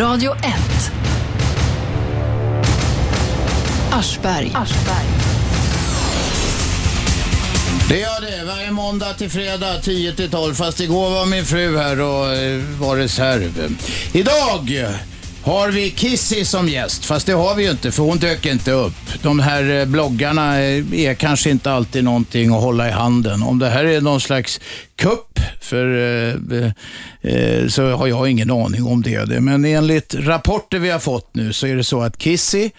Radio 1. Aschberg. Det gör det, varje måndag till fredag 10 till 12. Fast igår var min fru här och eh, var reserv. Idag har vi Kissy som gäst, fast det har vi ju inte för hon dök inte upp. De här eh, bloggarna eh, är kanske inte alltid någonting att hålla i handen. Om det här är någon slags Cup, för, eh, eh, så har jag ingen aning om det. Men enligt rapporter vi har fått nu så är det så att Kissy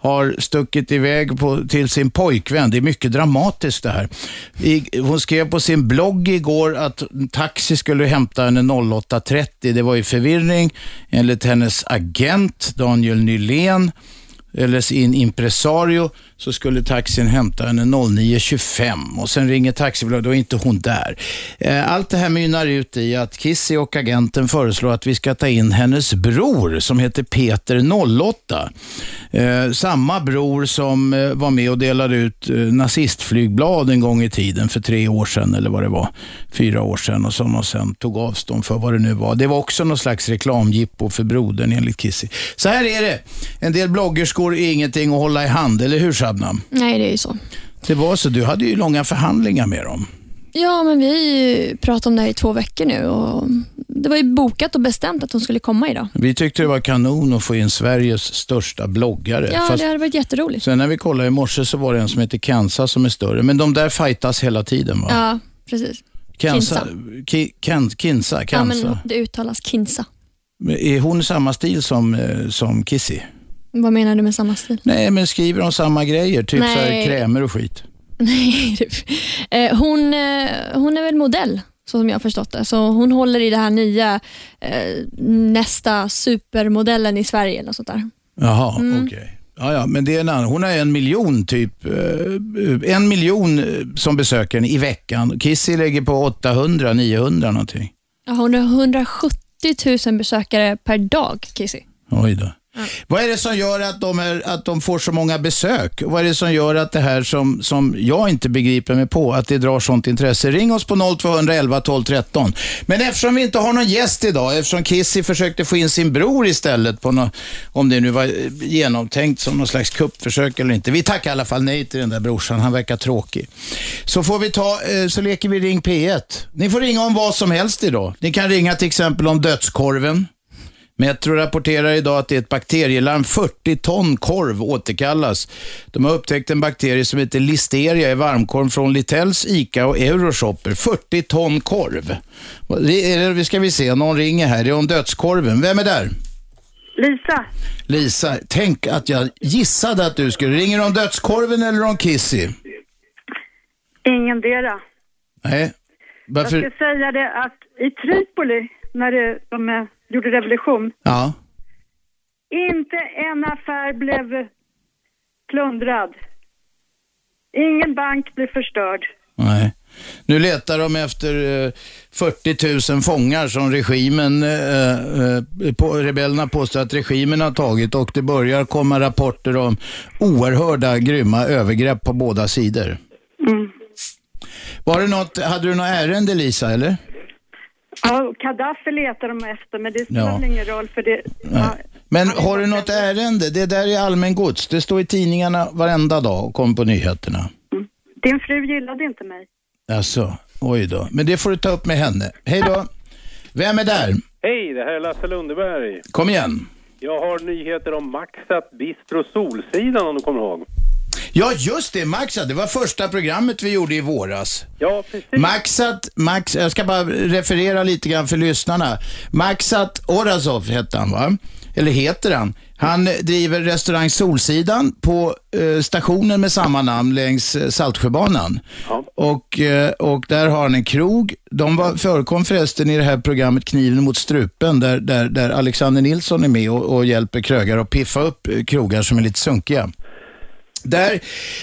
har stuckit iväg på, till sin pojkvän. Det är mycket dramatiskt det här. I, hon skrev på sin blogg igår att en taxi skulle hämta henne 08.30. Det var ju förvirring enligt hennes agent Daniel Nylén eller sin impresario, så skulle taxin hämta henne 09.25 och sen ringer taxibolaget, då är inte hon där. Eh, allt det här mynnar ut i att Kissy och agenten föreslår att vi ska ta in hennes bror som heter Peter 08. Eh, samma bror som eh, var med och delade ut nazistflygblad en gång i tiden för tre år sedan eller vad det var, fyra år sedan och som de sen tog avstånd för vad det nu var. Det var också någon slags reklamgippo för brodern enligt Kissy. Så här är det. En del bloggerskor är ingenting att hålla i hand, eller hur Shabnam? Nej, det är ju så. Det var så. Du hade ju långa förhandlingar med dem. Ja, men vi pratat om det här i två veckor nu och det var ju bokat och bestämt att hon skulle komma idag. Vi tyckte det var kanon att få in Sveriges största bloggare. Ja, Fast det hade varit jätteroligt. Sen när vi kollade i morse så var det en som heter Kensa som är större. Men de där fightas hela tiden va? Ja, precis. Kensa, Ki, Ken, Kinsa. Ja, men det uttalas Kinsa. Är hon samma stil som, eh, som Kissy? Vad menar du med samma stil? Nej, men skriver de samma grejer? Typ Nej. så här krämer och skit? Nej, eh, hon, eh, hon är väl modell, så som jag har förstått det. Så hon håller i det här nya, eh, nästa supermodellen i Sverige eller sånt där. Jaha, mm. okej. Okay. Ja, ja, men det är en annan. Hon har en miljon typ, en miljon som besöker i veckan. Kissy lägger på 800, 900 någonting. Ja, hon har 170 000 besökare per dag, Kissy. Oj då. Vad är det som gör att de, är, att de får så många besök? Vad är det som gör att det här som, som jag inte begriper mig på, att det drar sånt intresse? Ring oss på 0211 12 13. Men eftersom vi inte har någon gäst idag, eftersom Kissy försökte få in sin bror istället, på no, om det nu var eh, genomtänkt som någon slags kuppförsök eller inte. Vi tackar i alla fall nej till den där brorsan, han verkar tråkig. Så får vi ta, eh, så leker vi Ring P1. Ni får ringa om vad som helst idag. Ni kan ringa till exempel om dödskorven. Metro rapporterar idag att det är ett bakterielarm. 40 ton korv återkallas. De har upptäckt en bakterie som heter listeria i varmkorv från Littells, Ica och Euroshopper. 40 ton korv. Vi ska vi se, någon ringer här. Det är om dödskorven. Vem är där? Lisa. Lisa, tänk att jag gissade att du skulle. Ringer om dödskorven eller om Kissy? Ingendera. Nej. Varför? Jag ska säga det att i Tripoli, när det, de är gjorde revolution. Ja. Inte en affär blev plundrad. Ingen bank blev förstörd. Nej. Nu letar de efter 40 eh, 000 fångar som regimen, eh, eh, rebellerna påstår att regimen har tagit och det börjar komma rapporter om oerhörda grymma övergrepp på båda sidor. Mm. Var det något, hade du något ärende Lisa eller? Ja, Gaddafi letar de efter, men det spelar ja. ingen roll för det... Ja, men har du något ärende? Det där är allmän gods. Det står i tidningarna varenda dag och kommer på nyheterna. Mm. Din fru gillade inte mig. Alltså, oj då. Men det får du ta upp med henne. Hej då. Vem är där? Hej, det här är Lasse Lundeberg. Kom igen. Jag har nyheter om Maxat Bistro Solsidan om du kommer ihåg. Ja, just det. Maxat. Det var första programmet vi gjorde i våras. Ja, precis. Maxat, Max, jag ska bara referera lite grann för lyssnarna. Maxat Orazov hette han, va? Eller heter han. Han driver restaurang Solsidan på eh, stationen med samma namn längs eh, Saltsjöbanan. Ja. Och, eh, och där har han en krog. De var, förekom förresten i det här programmet Kniven mot strupen där, där, där Alexander Nilsson är med och, och hjälper krögare att piffa upp eh, krogar som är lite sunkiga. Där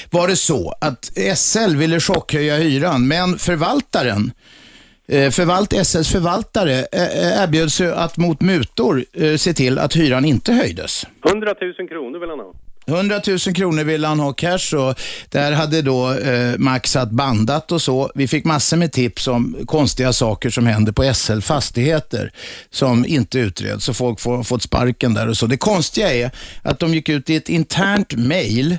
var det så att SL ville chockhöja hyran, men förvaltaren eh, Förvalt, SLs förvaltare eh, erbjöd sig att mot mutor eh, se till att hyran inte höjdes. 100 000 kronor vill han ha. 100 000 kronor ville han ha cash och där hade då eh, Max satt bandat och så. Vi fick massor med tips om konstiga saker som händer på SL Fastigheter som inte utreds och folk får, fått sparken där och så. Det konstiga är att de gick ut i ett internt mail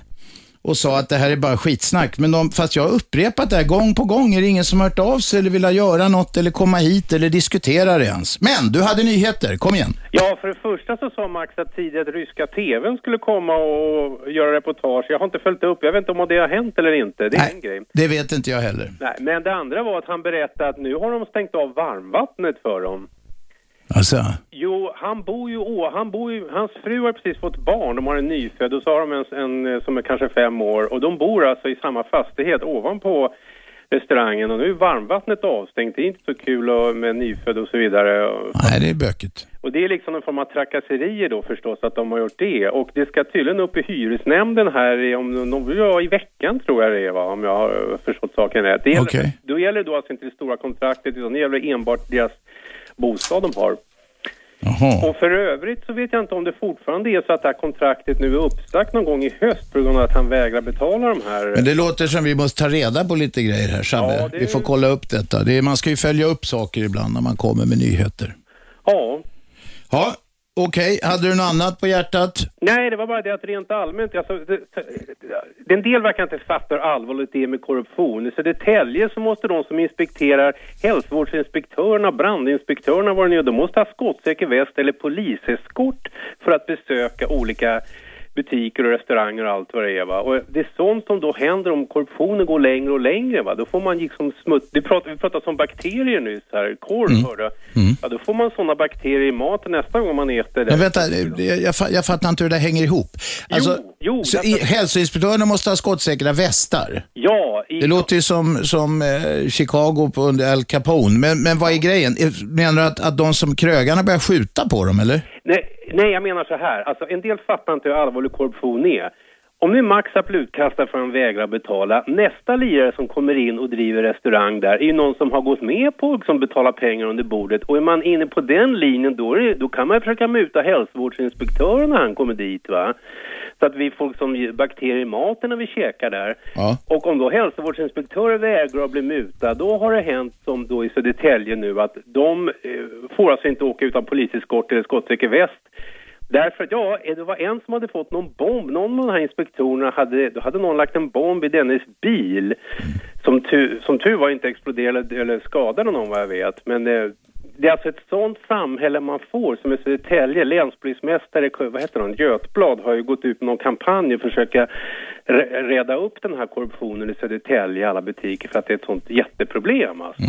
och sa att det här är bara skitsnack. Men de, fast jag har upprepat det här gång på gång är det ingen som har hört av sig eller vill göra något eller komma hit eller diskutera det ens. Men du hade nyheter, kom igen. Ja, för det första så sa Max att tidigare ryska tvn skulle komma och göra reportage. Jag har inte följt upp, jag vet inte om det har hänt eller inte. Det är Nej, en grej. det vet inte jag heller. Nej, men det andra var att han berättade att nu har de stängt av varmvattnet för dem. Alltså, Jo, han bor ju, å, han bor ju, hans fru har precis fått barn, de har en nyfödd och så har de en, en eh, som är kanske fem år och de bor alltså i samma fastighet ovanpå restaurangen och nu är varmvattnet avstängt. Det är inte så kul och, med nyfödd och så vidare. Nej det är bökigt. och det är liksom en form av trakasserier då förstås att de har gjort det. Och det ska tydligen upp i hyresnämnden här i, om, om, ja, i veckan tror jag det är va, om jag har förstått saken rätt. Det gäller, Okej. Då gäller det då alltså inte det stora kontraktet utan det gäller enbart deras bostad de har. Jaha. Och för övrigt så vet jag inte om det fortfarande är så att det här kontraktet nu är uppsagt någon gång i höst på grund av att han vägrar betala de här. Men det låter som vi måste ta reda på lite grejer här, Shabbe. Ja, det- Vi får kolla upp detta. Det är, man ska ju följa upp saker ibland när man kommer med nyheter. Ja. Ja, okej. Hade du något annat på hjärtat? Nej, det var bara det att rent allmänt, alltså, det, det, en del verkar inte fatta hur allvarligt det är med korruption. I Södertälje så måste de som inspekterar, hälsovårdsinspektörerna, brandinspektörerna, vad det nu är, de måste ha skottsäker väst eller poliseskort för att besöka olika butiker och restauranger och allt vad det är. Va? Och det är sånt som då händer om korruptionen går längre och längre. Va? Då får man liksom smuts... Vi pratade, vi pratade om bakterier nyss här, korv Mm. hörde. Ja, då får man sådana bakterier i maten nästa gång man äter det. Men vänta, det- jag, jag fattar inte hur det hänger ihop. Alltså, Jo, jo, så i, hälsoinspektörerna måste ha skottsäkra västar. Ja, i, Det låter ju som, som eh, Chicago på under Al Capone. Men, men vad är grejen? Eh, Menar du att, att de som krögarna börjar skjuta på dem, eller? Nej, nej, jag menar så här. Alltså, en del fattar inte hur allvarlig korruption är. Om nu Max har för att han vägrar betala, nästa lirare som kommer in och driver restaurang där är ju någon som har gått med på att liksom betala pengar under bordet. Och är man inne på den linjen då, är det, då kan man ju försöka muta hälsovårdsinspektören när han kommer dit va. Så att vi får liksom bakterier i maten när vi käkar där. Ja. Och om då hälsovårdsinspektörer vägrar att bli muta, då har det hänt som då i Södertälje nu att de eh, får alltså inte åka utan poliseskort eller skottsäker väst. Därför att ja, det var en som hade fått någon bomb, någon av de här inspektorerna hade, då hade någon lagt en bomb i dennes bil. Som, tu, som tur var inte exploderade eller skadade någon vad jag vet. Men eh, det är alltså ett sånt samhälle man får som i Södertälje. Länspolismästare, vad heter han, Götblad har ju gått ut med någon kampanj och försöka re- reda upp den här korruptionen i Södertälje i alla butiker för att det är ett sånt jätteproblem alltså.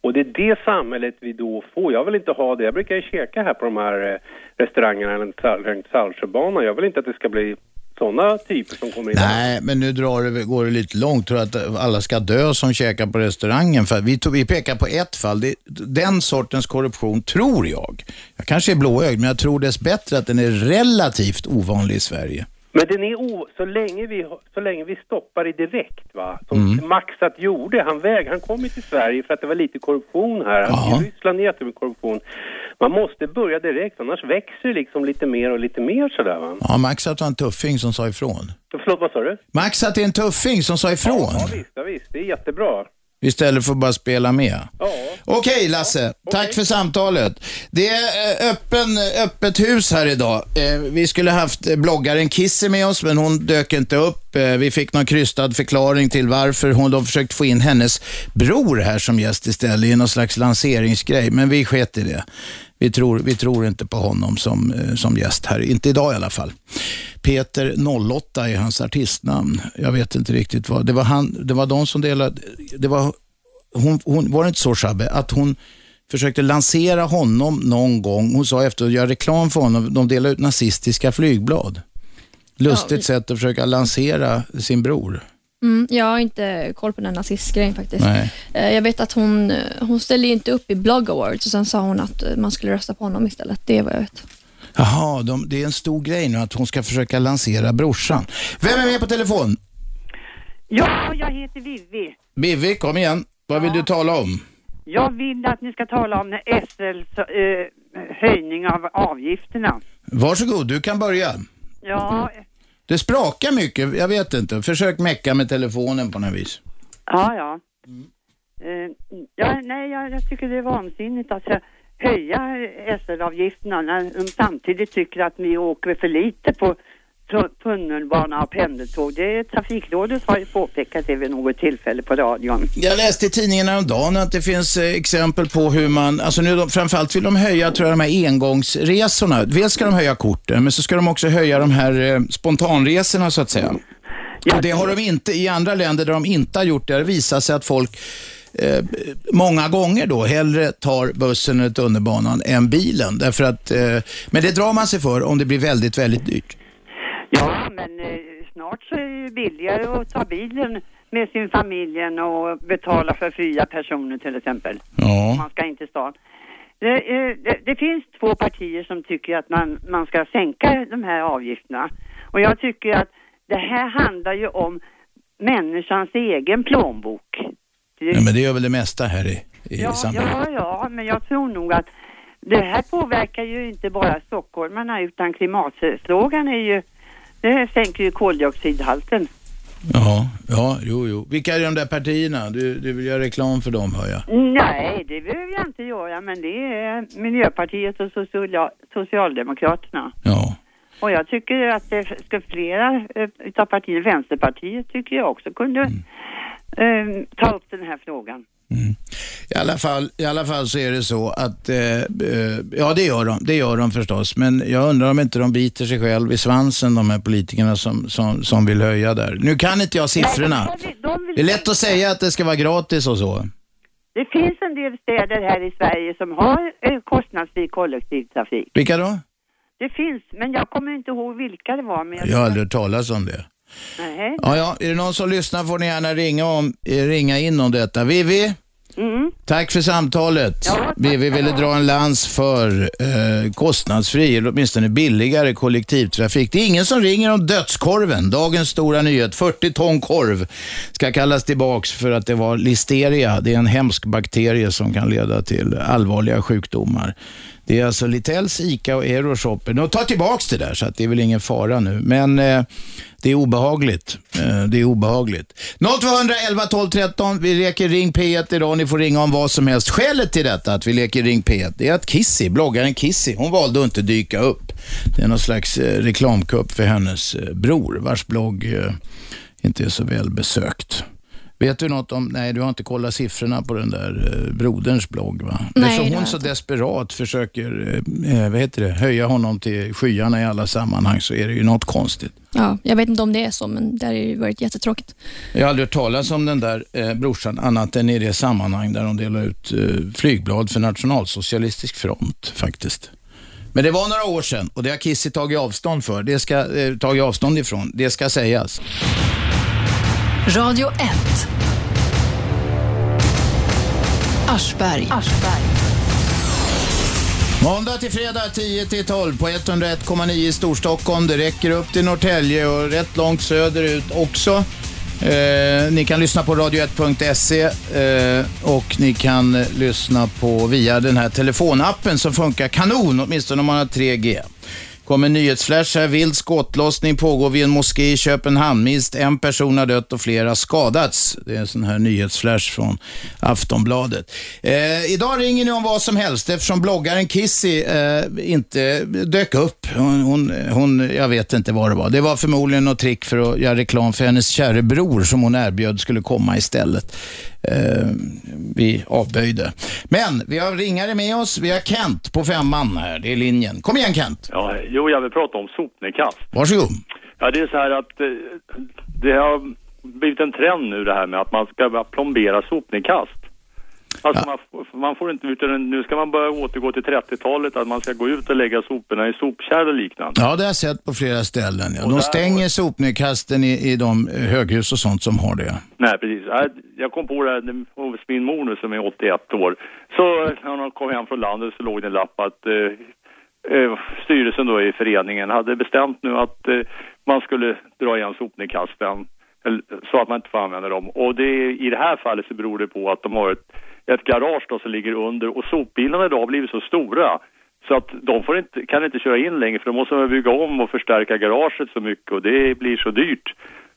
Och det är det samhället vi då får. Jag vill inte ha det. Jag brukar ju käka här på de här eh, restaurangerna längs Saltsjöbanan. Jag vill inte att det ska bli sådana typer som kommer in. Nej, men nu drar det, går det lite långt. Tror att alla ska dö som käkar på restaurangen. För vi, tog, vi pekar på ett fall. Det, den sortens korruption tror jag. Jag kanske är blåögd, men jag tror dess bättre att den är relativt ovanlig i Sverige. Men den är o, så länge vi så länge vi stoppar det direkt va. Som Maxat gjorde. Han väg, han kom ju till Sverige för att det var lite korruption här. Ja. I Ryssland är jättemycket korruption. Man måste börja direkt annars växer det liksom lite mer och lite mer sådär va. Ja, Max att var en tuffing som sa ifrån. Förlåt, vad sa du? Max att det är en tuffing som sa ifrån. Ja visst, ja, visst. Det är jättebra. Istället för att bara spela med. Ja. Okej Lasse, tack för samtalet. Det är eh, öppen, öppet hus här idag. Eh, Vi skulle haft eh, bloggaren Kissy med oss, men hon dök inte upp. Vi fick någon krystad förklaring till varför. Hon de försökt få in hennes bror här som gäst istället i någon slags lanseringsgrej, men vi sket i det. Vi tror, vi tror inte på honom som, eh, som gäst här, inte idag i alla fall. Peter 08 är hans artistnamn. Jag vet inte riktigt vad. Det var, han, det var de som delade, det var hon, hon, var det inte så Shabbe, att hon försökte lansera honom någon gång. Hon sa efter att göra reklam för honom, de delade ut nazistiska flygblad. Lustigt sätt att försöka lansera sin bror. Mm, jag har inte koll på den nazistgrejen faktiskt. Nej. Eh, Jag vet att hon, eh, hon ställde inte upp i Blog Awards och sen sa hon att eh, man skulle rösta på honom istället. Det är vad jag vet. Jaha, de, det är en stor grej nu att hon ska försöka lansera brorsan. Vem är med på telefon? Ja, jag heter Vivi. Bivi, kom igen. Vad vill du tala om? Jag vill att ni ska tala om SLs eh, höjning av avgifterna. Varsågod, du kan börja. Ja, det sprakar mycket, jag vet inte. Försök mecka med telefonen på något vis. Ja, ja. Eh, ja nej, jag, jag tycker det är vansinnigt att höja SL-avgifterna när de samtidigt tycker att vi åker för lite på tunnelbana och pendeltåg. Det är Trafikrådet har ju påpekat det vid något tillfälle på radion. Jag läste i tidningen häromdagen att det finns eh, exempel på hur man, alltså nu de, framförallt vill de höja tror jag de här engångsresorna. Dels ska de höja korten, men så ska de också höja de här eh, spontanresorna så att säga. Och det har de inte, i andra länder där de inte har gjort det, har det visat sig att folk eh, många gånger då hellre tar bussen eller tunnelbanan än bilen. Därför att, eh, men det drar man sig för om det blir väldigt, väldigt dyrt. Ja, men eh, snart så är det ju billigare att ta bilen med sin familj att betala för fyra personer till exempel. Ja. Man ska inte stan. Det, eh, det, det finns två partier som tycker att man, man ska sänka de här avgifterna. Och jag tycker att det här handlar ju om människans egen plånbok. Det- Ja, men det gör väl det mesta här i, i Ja, samhället. ja, ja, men jag tror nog att det här påverkar ju inte bara stockholmarna utan klimatfrågan är ju, det sänker ju koldioxidhalten. Ja, ja, jo, jo. Vilka är de där partierna? Du, du vill göra reklam för dem, hör jag. Nej, det behöver jag inte göra, men det är Miljöpartiet och Social- Socialdemokraterna. Ja. Och jag tycker att det ska flera eh, utav partier, Vänsterpartiet tycker jag också kunde eh, ta upp den här frågan. I alla, fall, I alla fall så är det så att, eh, eh, ja det gör de, det gör de förstås, men jag undrar om inte de biter sig själv i svansen, de här politikerna som, som, som vill höja där. Nu kan inte jag siffrorna. Nej, de vill- de vill- Det är lätt att säga att det ska vara gratis och så. Det finns en del städer här i Sverige som har kostnadsfri kollektivtrafik. Vilka då? Det finns, men jag kommer inte ihåg vilka det var. Men jag... Jag har aldrig hört talas om det. Nej. Ja, ja, är det någon som lyssnar får ni gärna ringa, om, eh, ringa in om detta. Vivi? Mm. Tack för samtalet. Vivi ville dra en lans för eh, kostnadsfri, eller åtminstone billigare kollektivtrafik. Det är ingen som ringer om dödskorven. Dagens stora nyhet, 40 ton korv ska kallas tillbaks för att det var listeria. Det är en hemsk bakterie som kan leda till allvarliga sjukdomar. Det är alltså Littells, Ica och Euroshopper. De tar tillbaka det där så att det är väl ingen fara nu. Men eh, det är obehagligt. Eh, det är obehagligt. 0211 12 13. Vi leker Ring P1 idag. Ni får ringa om vad som helst. Skälet till detta att vi leker Ring P1 det är att Kissy, bloggaren Kissy, hon valde att inte dyka upp. Det är någon slags eh, reklamkupp för hennes eh, bror vars blogg eh, inte är så väl besökt. Vet du något om, nej du har inte kollat siffrorna på den där eh, broderns blogg va? Nej, Eftersom hon så inte. desperat försöker, eh, eh, vad heter det, höja honom till skyarna i alla sammanhang så är det ju något konstigt. Ja, jag vet inte om det är så, men det har ju varit jättetråkigt. Jag har aldrig hört talas om den där eh, brorsan annat än i det sammanhang där de delar ut eh, flygblad för nationalsocialistisk front faktiskt. Men det var några år sedan och det har Kissy tagit avstånd för. Det ska, eh, tagit avstånd ifrån. Det ska sägas. Radio 1. Aschberg. Måndag till fredag 10 till 12 på 101,9 i Storstockholm. Det räcker upp till Norrtälje och rätt långt söderut också. Eh, ni kan lyssna på radio1.se eh, och ni kan lyssna på via den här telefonappen som funkar kanon, åtminstone om man har 3G. Kommer nyhetsflash här. Vild skottlossning pågår vid en moské i Köpenhamn. Minst en person har dött och flera skadats. Det är en sån här nyhetsflash från Aftonbladet. Eh, idag ringer ni om vad som helst eftersom bloggaren Kissy eh, inte dök upp. Hon, hon, hon, jag vet inte vad det var. Det var förmodligen något trick för att göra reklam för hennes käre bror som hon erbjöd skulle komma istället. Eh, vi avböjde. Men vi har ringare med oss. Vi har Kent på femman här. Det är linjen. Kom igen Kent. Ja, jo, jag vill prata om sopnedkast. Varsågod. Ja, det är så här att eh, det har blivit en trend nu det här med att man ska plombera sopnedkast. Alltså man, man får inte, utan nu ska man börja återgå till 30-talet, att man ska gå ut och lägga soporna i sopkärl och liknande. Ja, det har jag sett på flera ställen. Ja. Och De stänger sopnedkasten i, i de höghus och sånt som har det. Nej, precis. Jag- Jag kom på det här hos min mor nu som är 81 år. Så när hon kom hem från landet så låg det en lapp att eh, eh, styrelsen då i föreningen hade bestämt nu att eh, man skulle dra igen sopnedkasten så att man inte får använda dem. Och det, i det här fallet så beror det på att de har ett, ett garage då som ligger under och sopbilarna idag har blivit så stora Så att de får inte, kan inte köra in längre för då måste man bygga om och förstärka garaget så mycket och det blir så dyrt.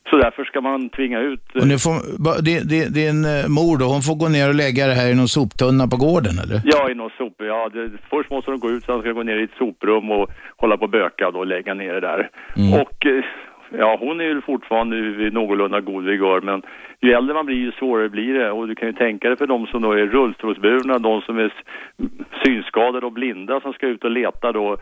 Så därför ska man tvinga ut... Och nu får, ba- din, din, eh, mor då, hon får gå ner och lägga det här i någon soptunna på gården eller? Ja, i någon sop. Ja, det, först måste de gå ut, sen ska de gå ner i ett soprum och hålla på och böka och lägga ner det där. Och eh, ja, hon är ju fortfarande vid någorlunda god vigör, men ju äldre man blir ju svårare blir det. Och du kan ju tänka dig för de som då är rullstolsburna, de som är synskadade och blinda som ska ut och leta då.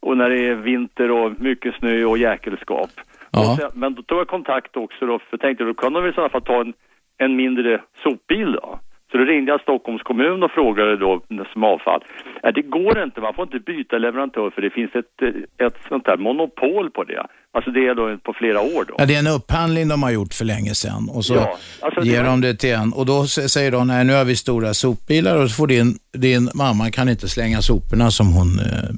Och när det är vinter och mycket snö och jäkelskap. Och sen, men då tog jag kontakt också då, för tänkte då kan de i sådana fall ta en, en mindre sopbil då. Så då ringde jag Stockholms kommun och frågade då som avfall. Nej, det går inte, man får inte byta leverantör för det finns ett, eh, ett sånt där monopol på det. Alltså det är då på flera år då. Ja, det är en upphandling de har gjort för länge sedan och så Ja, alltså det ger var- de det till en och då säger de nej nu har vi stora sopbilar och så får din, din mamma kan inte slänga soporna som hon eh,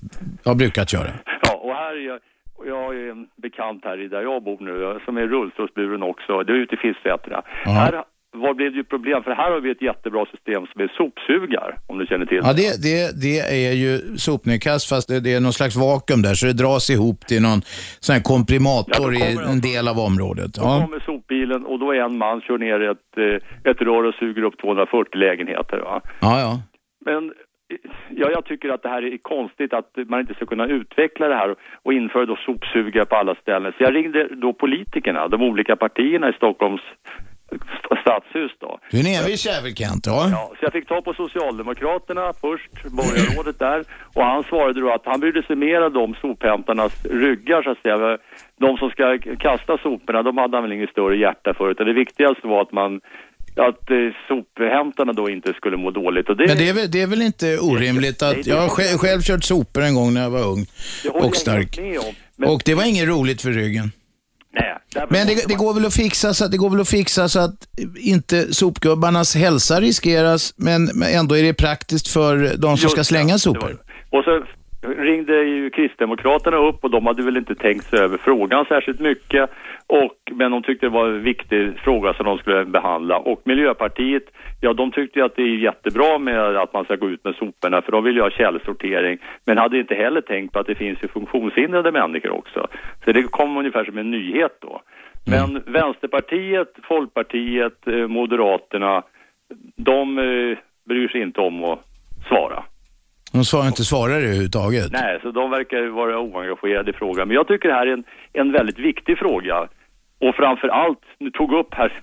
har brukat göra. Ja, och här är jag, jag är en bekant här i där jag bor nu, som är rullstolsburen också, det är ute i Fisksätra. Här var blev det ju problem, för här har vi ett jättebra system som är sopsugar, om du känner till Ja, det, det, det är ju sopnedkast fast det, det är någon slags vakuum där så det dras ihop till någon sån här komprimator Ja, då i en de- del av området. Då Ja. kommer sopbilen och då är en man kör ner ett, eh, ett rör och suger upp 240 lägenheter. Va? Ja, ja. Men eh, ja, jag tycker att det här är konstigt att man inte ska kunna utveckla det här och, införa då sopsugare på alla ställen. Så jag ringde då politikerna, de olika partierna i Stockholms st- stadshus då. Du är en envis jävel Kent. Ja. Ja, så jag fick ta på Socialdemokraterna först, borgarrådet där, och han svarade då att han brydde sig mer om sophämtarnas ryggar så att säga. De som ska kasta soporna, de hade han väl inget större hjärta för, utan det viktigaste var att man att eh, sophämtarna då inte skulle må dåligt. Och det, Men det är, väl, det är väl inte orimligt Nej, att... det- Jag har själv, själv kört sopor en gång när jag var ung och stark. om. Men, Och det var inget roligt för ryggen. Nej, Men det, det, går väl att fixa så att, det går väl att fixa så att inte sopgubbarnas hälsa riskeras, men, ändå är det praktiskt för de som ska Just slänga det, sopor. Och så ringde ju Kristdemokraterna upp och de hade väl inte tänkt sig över frågan särskilt mycket. Och, men de tyckte det var en viktig fråga som de skulle behandla. Och Miljöpartiet, ja de tyckte ju att det är jättebra med att man ska gå ut med soporna för de vill ju ha källsortering. Men hade inte heller tänkt på att det finns ju funktionshindrade människor också. Så det kom ungefär som en nyhet då. Men Vänsterpartiet, Folkpartiet, eh, Moderaterna, de eh, bryr sig inte om att svara. De svarar inte svarar överhuvudtaget. Nej, så de verkar ju vara oengagerade i frågan. Men jag tycker det här är en, en väldigt viktig fråga. Och framför allt, nu tog upp här,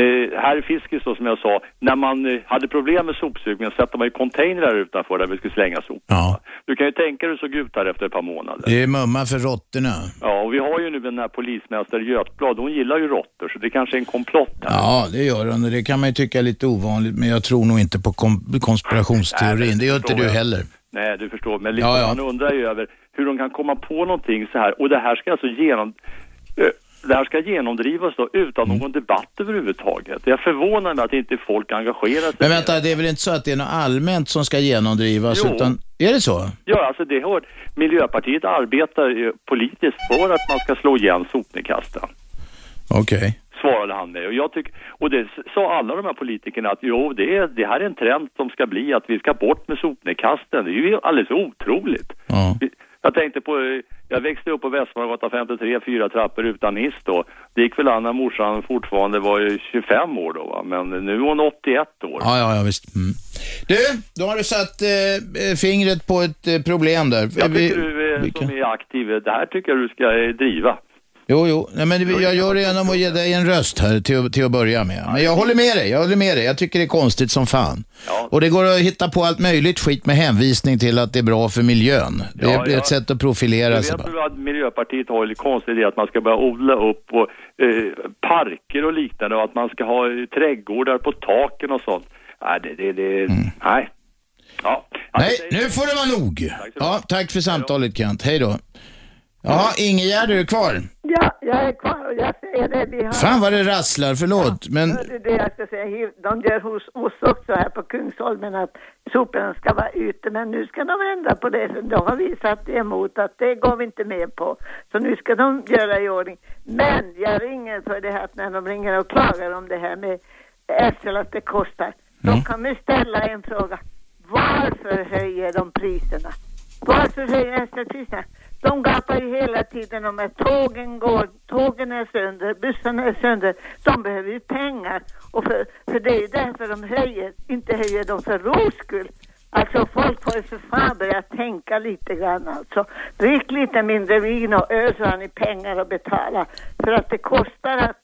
eh, här i Fiskis då som jag sa, när man eh, hade problem med sopsugningen satte man ju containrar utanför där vi skulle slänga sopor. Ja. Du kan ju tänka dig hur det såg ut här efter ett par månader. Det är mumma för råttorna. Ja, och vi har ju nu den här polismästare Götblad, hon gillar ju råttor så det kanske är en komplott här. Ja, det gör hon. och Det kan man ju tycka är lite ovanligt, men jag tror nog inte på konspirationsteorin. Nej, det gör inte du heller. Nej, du förstår. Men liksom, Ja, ja. man undrar ju över hur de kan komma på någonting så här. Och det här ska alltså genom... Det här ska genomdrivas då utan Mm. någon debatt överhuvudtaget. Jag förvånar mig att inte folk engagerar sig. Men vänta, det är väl inte så att det är något allmänt som ska genomdrivas? Jo. Utan, är det så? Ja, alltså det hör... Miljöpartiet arbetar ju politiskt för att man ska slå igen sopnedkasten. Okej. Svarade han med. Och, jag tyck, och det sa alla de här politikerna att jo, det, är, det här är en trend som ska bli att vi ska bort med sopnedkasten. Det är ju alldeles otroligt. Ja. Jag tänkte på, eh, jag växte upp på Västmanlandsgatan 53, fyra trappor utan hiss då. Det gick väl an när morsan fortfarande var ju 25 år då va, men nu är hon 81 år. Ja, ja, ja visst. Mm. Du, då har du satt eh, fingret på ett eh, problem där. Jag tycker du eh, som är aktiv, det här tycker jag du ska eh, driva. Jo, jo. Nej, men jag gör det genom att ge dig en röst här till, till att börja med. Men jag håller med dig, jag håller med dig. Jag tycker det är konstigt som fan. Ja. Och det går att hitta på allt möjligt skit med hänvisning till att det är bra för miljön. Det är, Ja, ja. ett sätt att Jag profilera sig. bara. väl att Miljöpartiet har lite konstig idé att man ska börja odla upp och, eh, parker och liknande och att man ska ha eh, trädgårdar på taken och sånt. Nej, det, det, det nej. Ja. Nej, nu får det vara nog. du Ja, tack för samtalet Kent. Hej då. Ja, Ingegärd, är du kvar? Ja, jag är kvar och jag säger det. Vi har... Fan vad det rasslar, förlåt. Men Hörde det jag ska säga. De gör hos oss också här på Kungsholmen att soporna ska vara ute. Men nu ska de ändra på det. Då har vi satt emot att det går vi inte med på. Så nu ska de göra i ordning. Men jag ringer för det här att när de ringer och klagar om det här med SL att det kostar. Då kan vi ställa en fråga. varför höjer de priserna? Varför höjer SL-priserna? De gapar ju hela tiden om att tågen går, tågen är sönder, bussarna är sönder. De behöver ju pengar. Och för, för det är ju därför de höjer, inte höjer de för ro skull. Alltså folk får ju för fan börja tänka lite grann alltså. Drick lite mindre vin och öl så har ni pengar att betala. För att det kostar att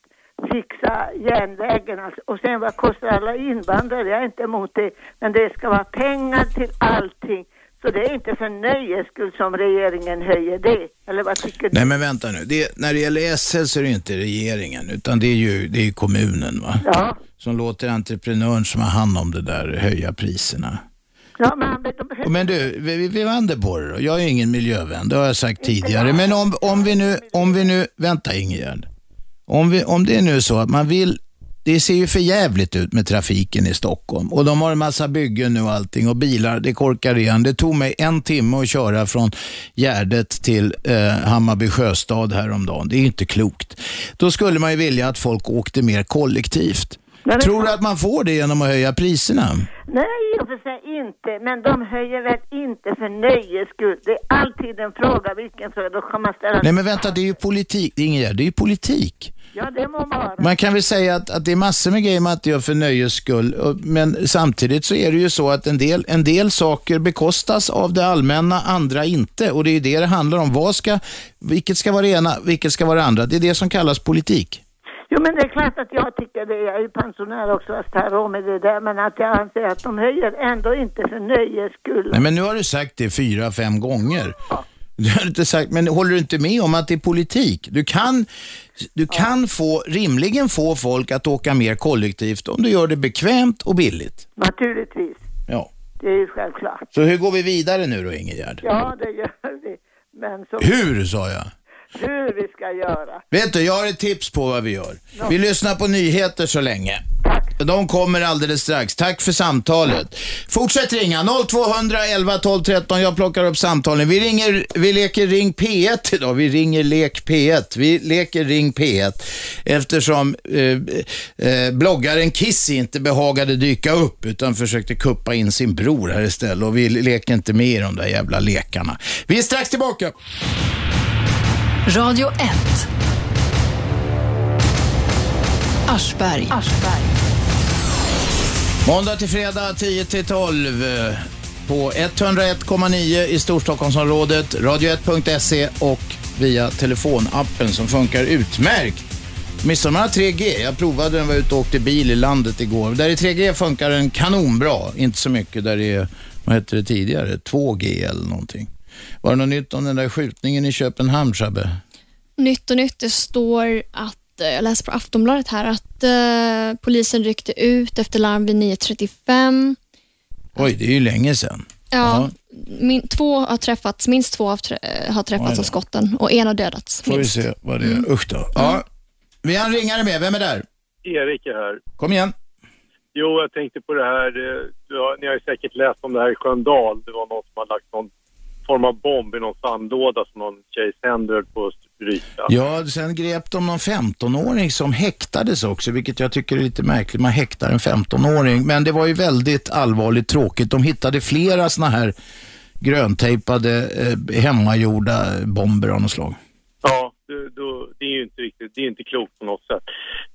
fixa järnvägen alltså. Och sen vad kostar alla invandrare? Jag är inte emot det. Men det ska vara pengar till allting. Så det är inte för nöjes skull som regeringen höjer det. Eller vad tycker du? Nej men vänta nu, det, när det gäller SL så är det inte regeringen utan det är ju, det är kommunen va? Ja. Som låter entreprenören som har hand om det där höja priserna. Ja, men de. Men du, vi, vi vänder på det då. Jag är ingen miljövän, det har jag sagt tidigare. Men om, om vi nu, om vi nu, vänta Ingegärd. Om, vi, om det är nu så att man vill, det ser ju för jävligt ut med trafiken i Stockholm och de har en massa byggen nu och allting och bilar, det korkar igen. Det tog mig en timme att köra från Gärdet till eh, Hammarby sjöstad häromdagen. Det är inte klokt. Då skulle man ju vilja att folk åkte mer kollektivt. men- Tror du att man får det genom att höja priserna? Nej, i och för sig inte. Men de höjer väl inte för nöjes skull. Det är alltid en fråga, vilken fråga. Då kan man ställa... Nej men vänta, det är ju politik. Det är, Ingegärd, det är ju politik. Ja, det må vara. Man kan väl säga att, att det är massor med grejer man inte gör för nöjes skull. Men samtidigt så är det ju så att en del, en del saker bekostas av det allmänna, andra inte. Och det är ju det det handlar om. Vad ska, vilket ska vara det ena, vilket ska vara det andra? Det är det som kallas politik. Jo, men det är klart att jag tycker det. Jag är ju pensionär också, jag har råd med det där. Men att jag anser att de höjer ändå inte för nöjes skull. Nej, men nu har du sagt det fyra, fem gånger. Du har inte sagt, men håller du inte med om att det är politik? Du kan, du kan få, rimligen få folk att åka mer kollektivt om du gör det bekvämt och billigt. Naturligtvis. Ja. Det är ju självklart. Så hur går vi vidare nu då, Ingegärd? Ja, det gör vi. Men så Hur, sa jag. hur vi ska göra. Vet du, jag har ett tips på vad vi gör. Vi lyssnar på nyheter så länge. De kommer alldeles strax. Tack för samtalet. Fortsätt ringa 0200 11 12 13. Jag plockar upp samtalen. Vi, ringer, vi leker Ring P1 idag. Vi ringer Lek P1. Vi leker Ring P1 eftersom eh, eh, bloggaren Kissy inte behagade dyka upp utan försökte kuppa in sin bror här istället och vi leker inte med i de där jävla lekarna. Vi är strax tillbaka. Radio 1. Aschberg. Måndag till fredag 10 till 12 eh, på 101,9 i Storstockholmsområdet, radio1.se och via telefonappen som funkar utmärkt. Åtminstone man har 3G. Jag provade den, var ute och åkte bil i landet igår. Där i 3G funkar den kanonbra. Inte så mycket där det är, vad hette det tidigare, 2G eller någonting. Var det något nytt om den där skjutningen i Köpenhamn, Shabbe? Nytt och nytt, det står att, jag läser på Aftonbladet här, att eh, polisen ryckte ut efter larm vid 9.35. Oj, det är ju länge sedan. Ja, min, två har träffats, minst två har, trä, eh, har träffats av skotten och en har dödats. Får vi minst. se vad det är. Usch då. Ja. Vi har en ringare med. Vem är där? Erik är här. Kom igen. Jo, jag tänkte på det här. eh, Du har, ni har ju säkert läst om det här i Sköndal. Det var någon som har lagt någon form av bomb i någon sandlåda som någon tjejs händer höll på att bryta. Ja, sen grep de någon 15-åring som häktades också, vilket jag tycker är lite märkligt. Man häktar en 15-åring, men det var ju väldigt allvarligt tråkigt. De hittade flera såna här gröntejpade, eh, hemmagjorda bomber av något slag. Ja, det, då, det är ju inte riktigt, det är inte klokt på något sätt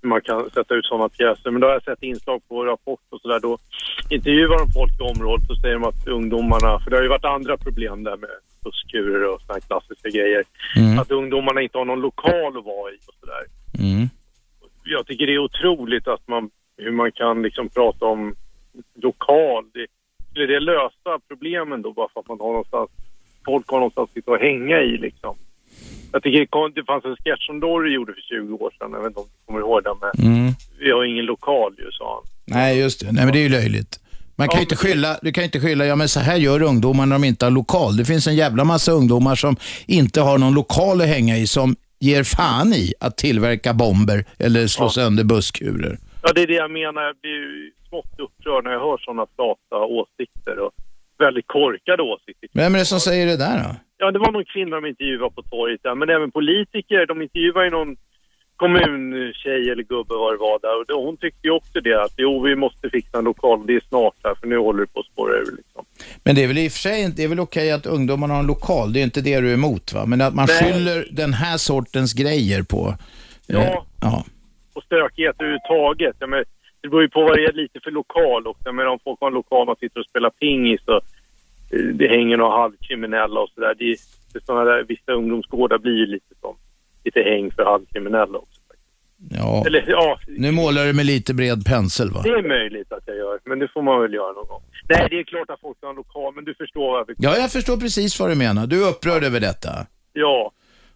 man kan sätta ut sådana pjäser. Men då har jag sett inslag på Rapport och sådär. Då intervjuar de folk i området och säger de att ungdomarna, för det har ju varit andra problem där med busskurer och sådana klassiska grejer. Mm. Att ungdomarna inte har någon lokal att vara i och sådär. Mm. jag tycker det är otroligt att man, hur man kan liksom prata om lokal. Det, skulle det lösa problemen då bara för att man har någonstans, folk har någonstans att sitta och hänga i liksom? Jag tycker det fanns en sketch som Dory gjorde för 20 år sedan, jag vet inte om du kommer ihåg den, men Mm. vi har ingen lokal ju, sa han. Nej, just det. Nej, men det är ju löjligt. Man kan ju inte skylla, du kan inte skylla, ja men så här gör ungdomar när de inte har lokal. Det finns en jävla massa ungdomar som inte har någon lokal att hänga i, som ger fan i att tillverka bomber eller slå sönder busskurer. Ja, det är det jag menar. Jag blir ju smått upprörd när jag hör sådana flata åsikter och väldigt korkade åsikter. Vem är det som säger det där då? Ja, det var någon kvinna de intervjuade på torget där, men även politiker. De intervjuade ju någon kommuntjej eller gubbe vad det var där. Och då, hon tyckte ju också det att jo, vi måste fixa en lokal. Det är snart här för nu håller det på att spåra ur liksom. Men det är väl i och för sig det är väl okej att ungdomarna har en lokal, det är inte det du är emot va? Men att man Nej. skyller den här sortens grejer på... Ja. Eh, ja. Och stökighet överhuvudtaget. Ja, men det beror ju på vad det är lite för lokal också. Men om folk har en lokal man sitter och spelar pingis och eh, det hänger några halvkriminella och sådär. Det, det där, vissa ungdomsgårdar blir ju lite som lite häng för halvkriminella också. ja. Eller ja, Nu målar du med lite bred pensel va? det är möjligt att jag gör. Men det får man väl göra någon gång. Nej, det är klart att folk har en lokal. Men du förstår vad jag vill Ja, jag förstår precis vad du menar. Du är upprörd över detta. Ja.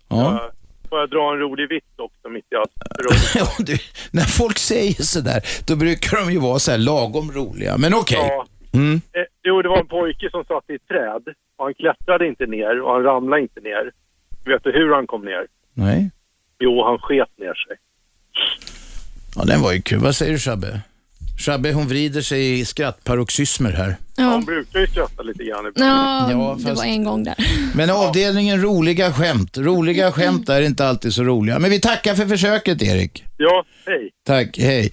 Ja. Får jag dra en rolig vits också mitt i allt? Ja, du, när folk säger sådär, då brukar de ju vara så här lagom roliga. Men okej. Ja. Mm. Eh, jo, det var en pojke som satt i ett träd och han klättrade inte ner och han ramlade inte ner. Vet du hur han kom ner? Nej. Jo, han sket ner sig. Ja, den var ju kul. Vad säger du Shabbe? Shabbe, hon vrider sig i skrattparoxysmer här. Han brukar ju skratta lite grann ibland. Ja, Ja, det fast- var en gång där. Men avdelningen roliga skämt. Roliga skämt är inte alltid så roliga. Men vi tackar för försöket, Erik. Ja, hej. Tack, hej.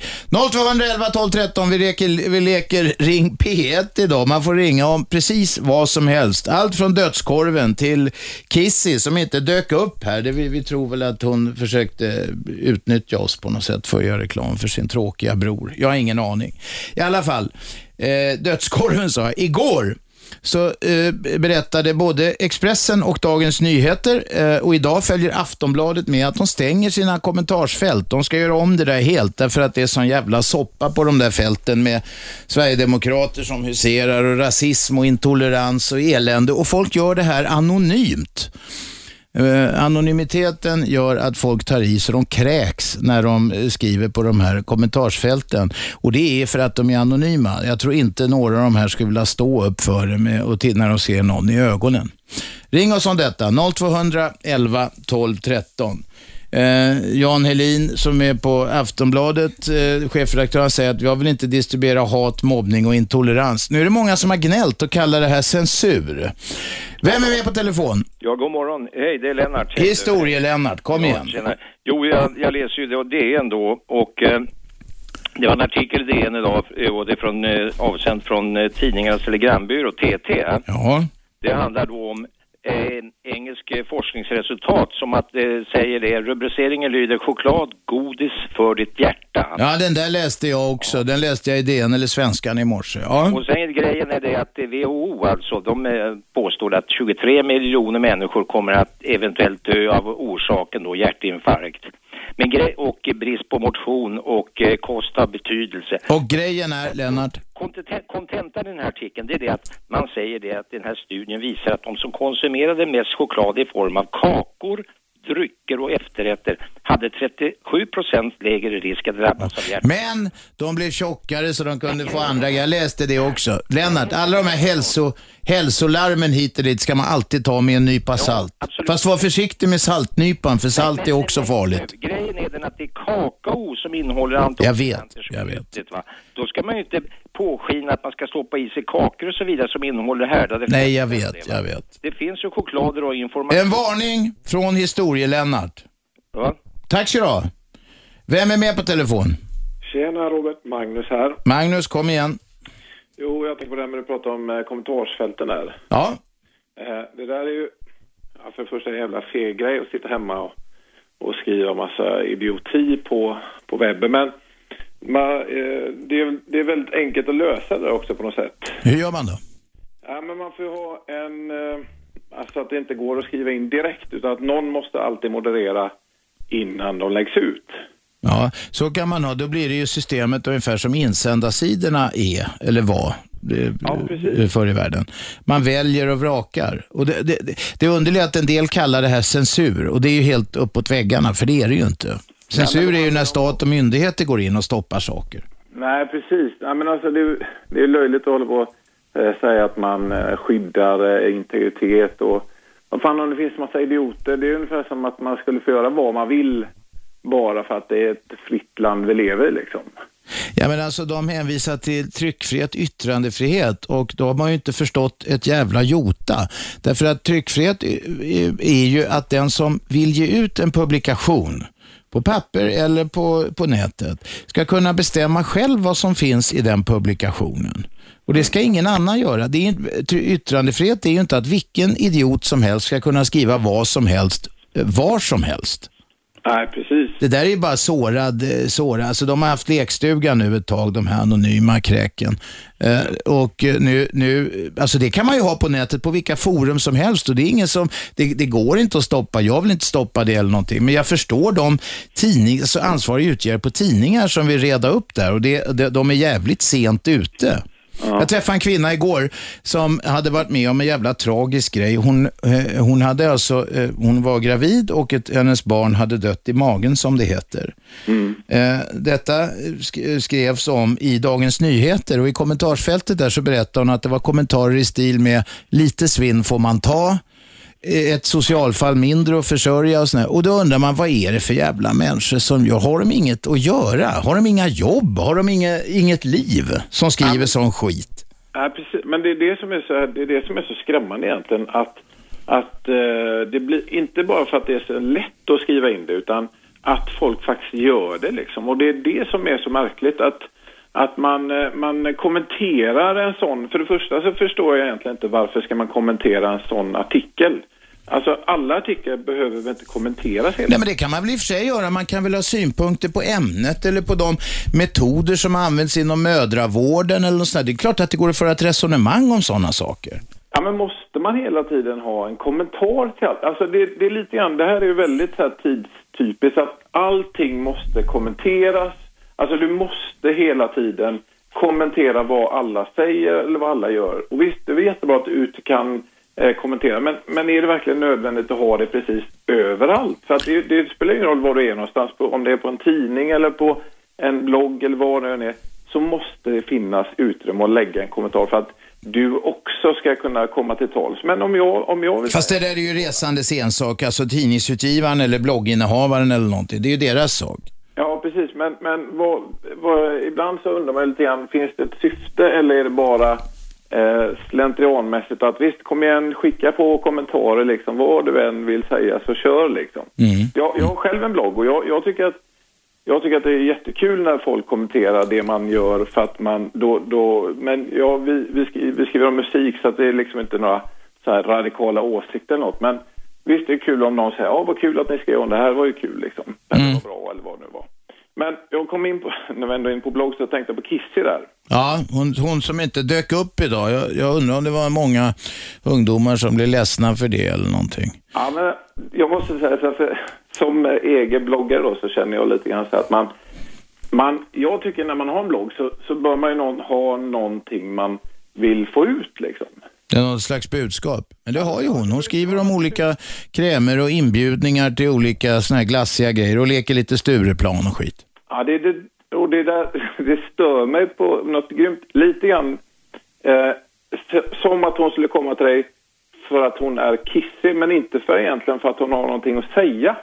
0211 12 13, vi leker, vi leker Ring P1 idag. Man får ringa om precis vad som helst. Allt från dödskorven till Kissy som inte dök upp här. Det vi, vi tror väl att hon försökte utnyttja oss på något sätt för att göra reklam för sin tråkiga bror. Jag har ingen aning. I alla fall, eh, dödskorven sa jag. Igår så eh, berättade både Expressen och Dagens Nyheter eh, och idag följer Aftonbladet med att de stänger sina kommentarsfält. De ska göra om det där helt därför att det är sån jävla soppa på de där fälten med Sverigedemokrater som huserar och rasism och intolerans och elände och folk gör det här anonymt. Eh, anonymiteten gör att folk tar i så de kräks när de eh, skriver på de här kommentarsfälten. Och det är för att de är anonyma. Jag tror inte några av de här skulle vilja stå upp för det med, och till när de ser någon i ögonen. Ring oss om detta, 0200-11 12 13. Eh, Jan Helin som är på Aftonbladet, eh, chefredaktör, säger att jag vill inte distribuera hat, mobbning och intolerans. Nu är det många som har gnällt och kallar det här censur. Vem är med på telefon? Ja, god morgon. Hej, det är Lennart. Historie-Lennart, kom Ja, igen. tjena. Jo, jag, jag läser ju det och DN då och eh, det var en artikel i DN idag eh, och det är från, eh, avsänt från eh, tidningarnas telegrambyrå TT. Ja. Det handlar då om eh, engelsk eh, forskningsresultat som att eh, säger det. Rubriceringen lyder choklad, godis för ditt hjärta. Ja, den där läste jag också. Den läste jag i DN eller Svenskan i morse. Ja. Och sen grejen är det att eh, WHO alltså, de eh, påstår att 23 miljoner människor kommer att eventuellt dö av orsaken då hjärtinfarkt. Men grej och brist på motion och eh, kost har betydelse. Och grejen är, Lennart, Konten- Kontentan i den här artikeln det är det att man säger det att den här studien visar att de som konsumerade mest choklad i form av kakor, drycker och efterrätter hade 37 procent lägre risk att drabbas av hjärt... Men de blev tjockare så de kunde få andra Jag läste det också. Lennart, alla de här hälso, hälsolarmen hit och dit ska man alltid ta med en nypa salt. Fast var försiktig med saltnypan för salt är också farligt. Grejen är den att det är kakao som innehåller Jag antioxidanter. vet, jag vet. vet. Va? Då ska man ju inte påskina att man ska stoppa i sig kakor och så vidare som innehåller härdade Nej, jag vet, jag vet. Det finns ju choklader och information. En varning från historie-Lennart. Ja. Tack så du. Vem är med på telefon? Tjena Robert, Magnus här. Magnus, kom igen. Jo, jag tänker på det här med att du pratar om eh, kommentarsfälten där. Ja. Eh, det där är ju, för det första en jävla feg grej att sitta hemma och, och skriva massa idioti på, på webben. Men man, eh, det, är, det är väldigt enkelt att lösa det också på något sätt. Hur gör man då? Ja, men man får ha en, eh, alltså att det inte går att skriva in direkt utan att någon måste alltid moderera innan de läggs ut. Ja, så kan man ha. Då blir det ju systemet ungefär som insändarsidorna är, eller var, eh, förr i världen. Man väljer och vrakar. Och det, det, det- är att en del kallar det här censur och det är ju helt uppåt väggarna, för det är det ju inte. Censur är ju när stat och myndigheter går in och stoppar saker. Nej, precis. Ja, men alltså, det, är- det är löjligt att hålla på och eh, säga att man eh, skyddar eh, integritet och vad fan om det finns massa idioter. Det är ungefär som att man skulle få göra vad man vill bara för att det är ett fritt land vi lever i liksom. Ja, men alltså de hänvisar till tryckfrihet, yttrandefrihet och då har man ju inte förstått ett jävla jota. Därför att tryckfrihet är ju att den som vill ge ut en publikation på papper eller på, på nätet, ska kunna bestämma själv vad som finns i den publikationen. Och det ska ingen annan göra. Det är, yttrandefrihet är ju inte att vilken idiot som helst ska kunna skriva vad som helst, eh, var som helst. Nej, precis. Det där är ju bara sårad, eh, sårad. Alltså de har haft lekstuga nu ett tag, de här anonyma kräken. Eh, och eh, nu, nu, alltså det kan man ju ha på nätet på vilka forum som helst och det är ingen som, det, det går inte att stoppa. Jag vill inte stoppa det eller någonting. Men jag förstår de tidning, alltså ansvariga utgivare på tidningar som vill reda upp där och det, det, de är jävligt sent ute. Jag träffade en kvinna igår som hade varit med om en jävla tragisk grej. Hon, eh, hon, hade alltså, eh, hon var gravid och ett, hennes barn hade dött i magen som det heter. Eh, detta sk- skrevs om i Dagens Nyheter och i kommentarsfältet där så berättade hon att det var kommentarer i stil med lite svinn får man ta, ett socialfall mindre att försörja och sådär. Och då undrar man, vad är det för jävla människor som gör? Har de inget att göra? Har de inga jobb? Har de inga, inget liv som skriver sån skit? Ja, precis. Men det är det som är så, det är det som är så skrämmande egentligen. Att, att eh, det blir inte bara för att det är så lätt att skriva in det utan att folk faktiskt gör det liksom. Och det är det som är så märkligt att, att man, eh, man kommenterar en sån. För det första så förstår jag egentligen inte varför ska man kommentera en sån artikel. Alltså alla artiklar behöver väl inte kommenteras hela Nej, men det kan man väl i och för sig göra. Man kan väl ha synpunkter på ämnet eller på de metoder som används inom mödravården eller något sånt där. Det är klart att det går att föra ett resonemang om sådana saker. Ja, men måste man hela tiden ha en kommentar till allt? Alltså det, det är lite grann, det här är ju väldigt så här tidstypiskt att allting måste kommenteras. Alltså du måste hela tiden kommentera vad alla säger eller vad alla gör. Och visst, det är jättebra att du kan kommentera, men, men är det verkligen nödvändigt att ha det precis överallt? För att det, det spelar ingen roll var du är någonstans, på, om det är på en tidning eller på en blogg eller vad det än är, så måste det finnas utrymme att lägga en kommentar för att du också ska kunna komma till tals. Men om jag, om jag vill... Fast det där är ju resandes ensak. Alltså tidningsutgivaren eller blogginnehavaren eller någonting. Det är ju deras sak. Ja, precis. Men, men vad, vad, ibland så undrar man lite grann, finns det ett syfte eller är det bara eh, slentrianmässigt att visst, kom igen, skicka på kommentarer liksom, vad du än vill säga, så kör liksom. Jag, jag har själv en blogg och jag, jag tycker att jag tycker att det är jättekul när folk kommenterar det man gör för att man då, då men ja, vi, vi, skriver, vi skriver om musik så att det är liksom inte några så här radikala åsikter eller något. Men visst, det är kul om någon säger ja, vad kul att ni skrev om det här, var ju kul liksom. Det här var bra eller vad det nu var. Men jag kom in på, när vi ändå in på blogg så tänkte jag på Kissy där. Ja, hon, hon som inte dök upp idag. Jag, jag undrar om det var många ungdomar som blev ledsna för det eller någonting. Ja, men jag måste säga så här, för som egen bloggare då så känner jag lite grann så att man, man jag tycker när man har en blogg så, så bör man ju någon, ha någonting man vill få ut liksom. Det är något slags budskap. Men det har ju hon. Hon skriver om olika krämer och inbjudningar till olika såna här glassiga grejer och leker lite Stureplan och skit. Ja, det, det, och det, där, det stör mig på något grymt. Lite grann eh, som att hon skulle komma till dig för att hon är kissig, men inte för egentligen för att hon har någonting att säga.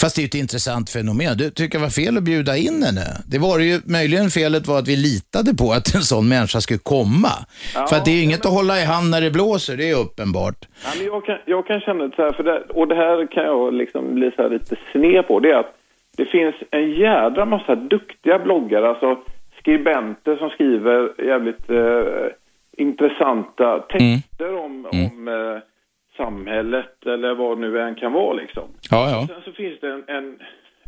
Fast det är ju ett intressant fenomen. Du tycker det var fel att bjuda in henne. Det var det ju, möjligen felet var att vi litade på att en sån människa skulle komma. Ja, För att det är ju inget att hålla i hand när det blåser, det är uppenbart. Ja, men jag, kan, jag kan känna det så här, för det, och det här kan jag liksom bli så lite sned på, det är att det finns en jädra massa duktiga bloggare, alltså skribenter som skriver jävligt eh, intressanta texter om, om eh, samhället eller vad nu än kan vara liksom. Ja, ja. Sen så finns det en, en,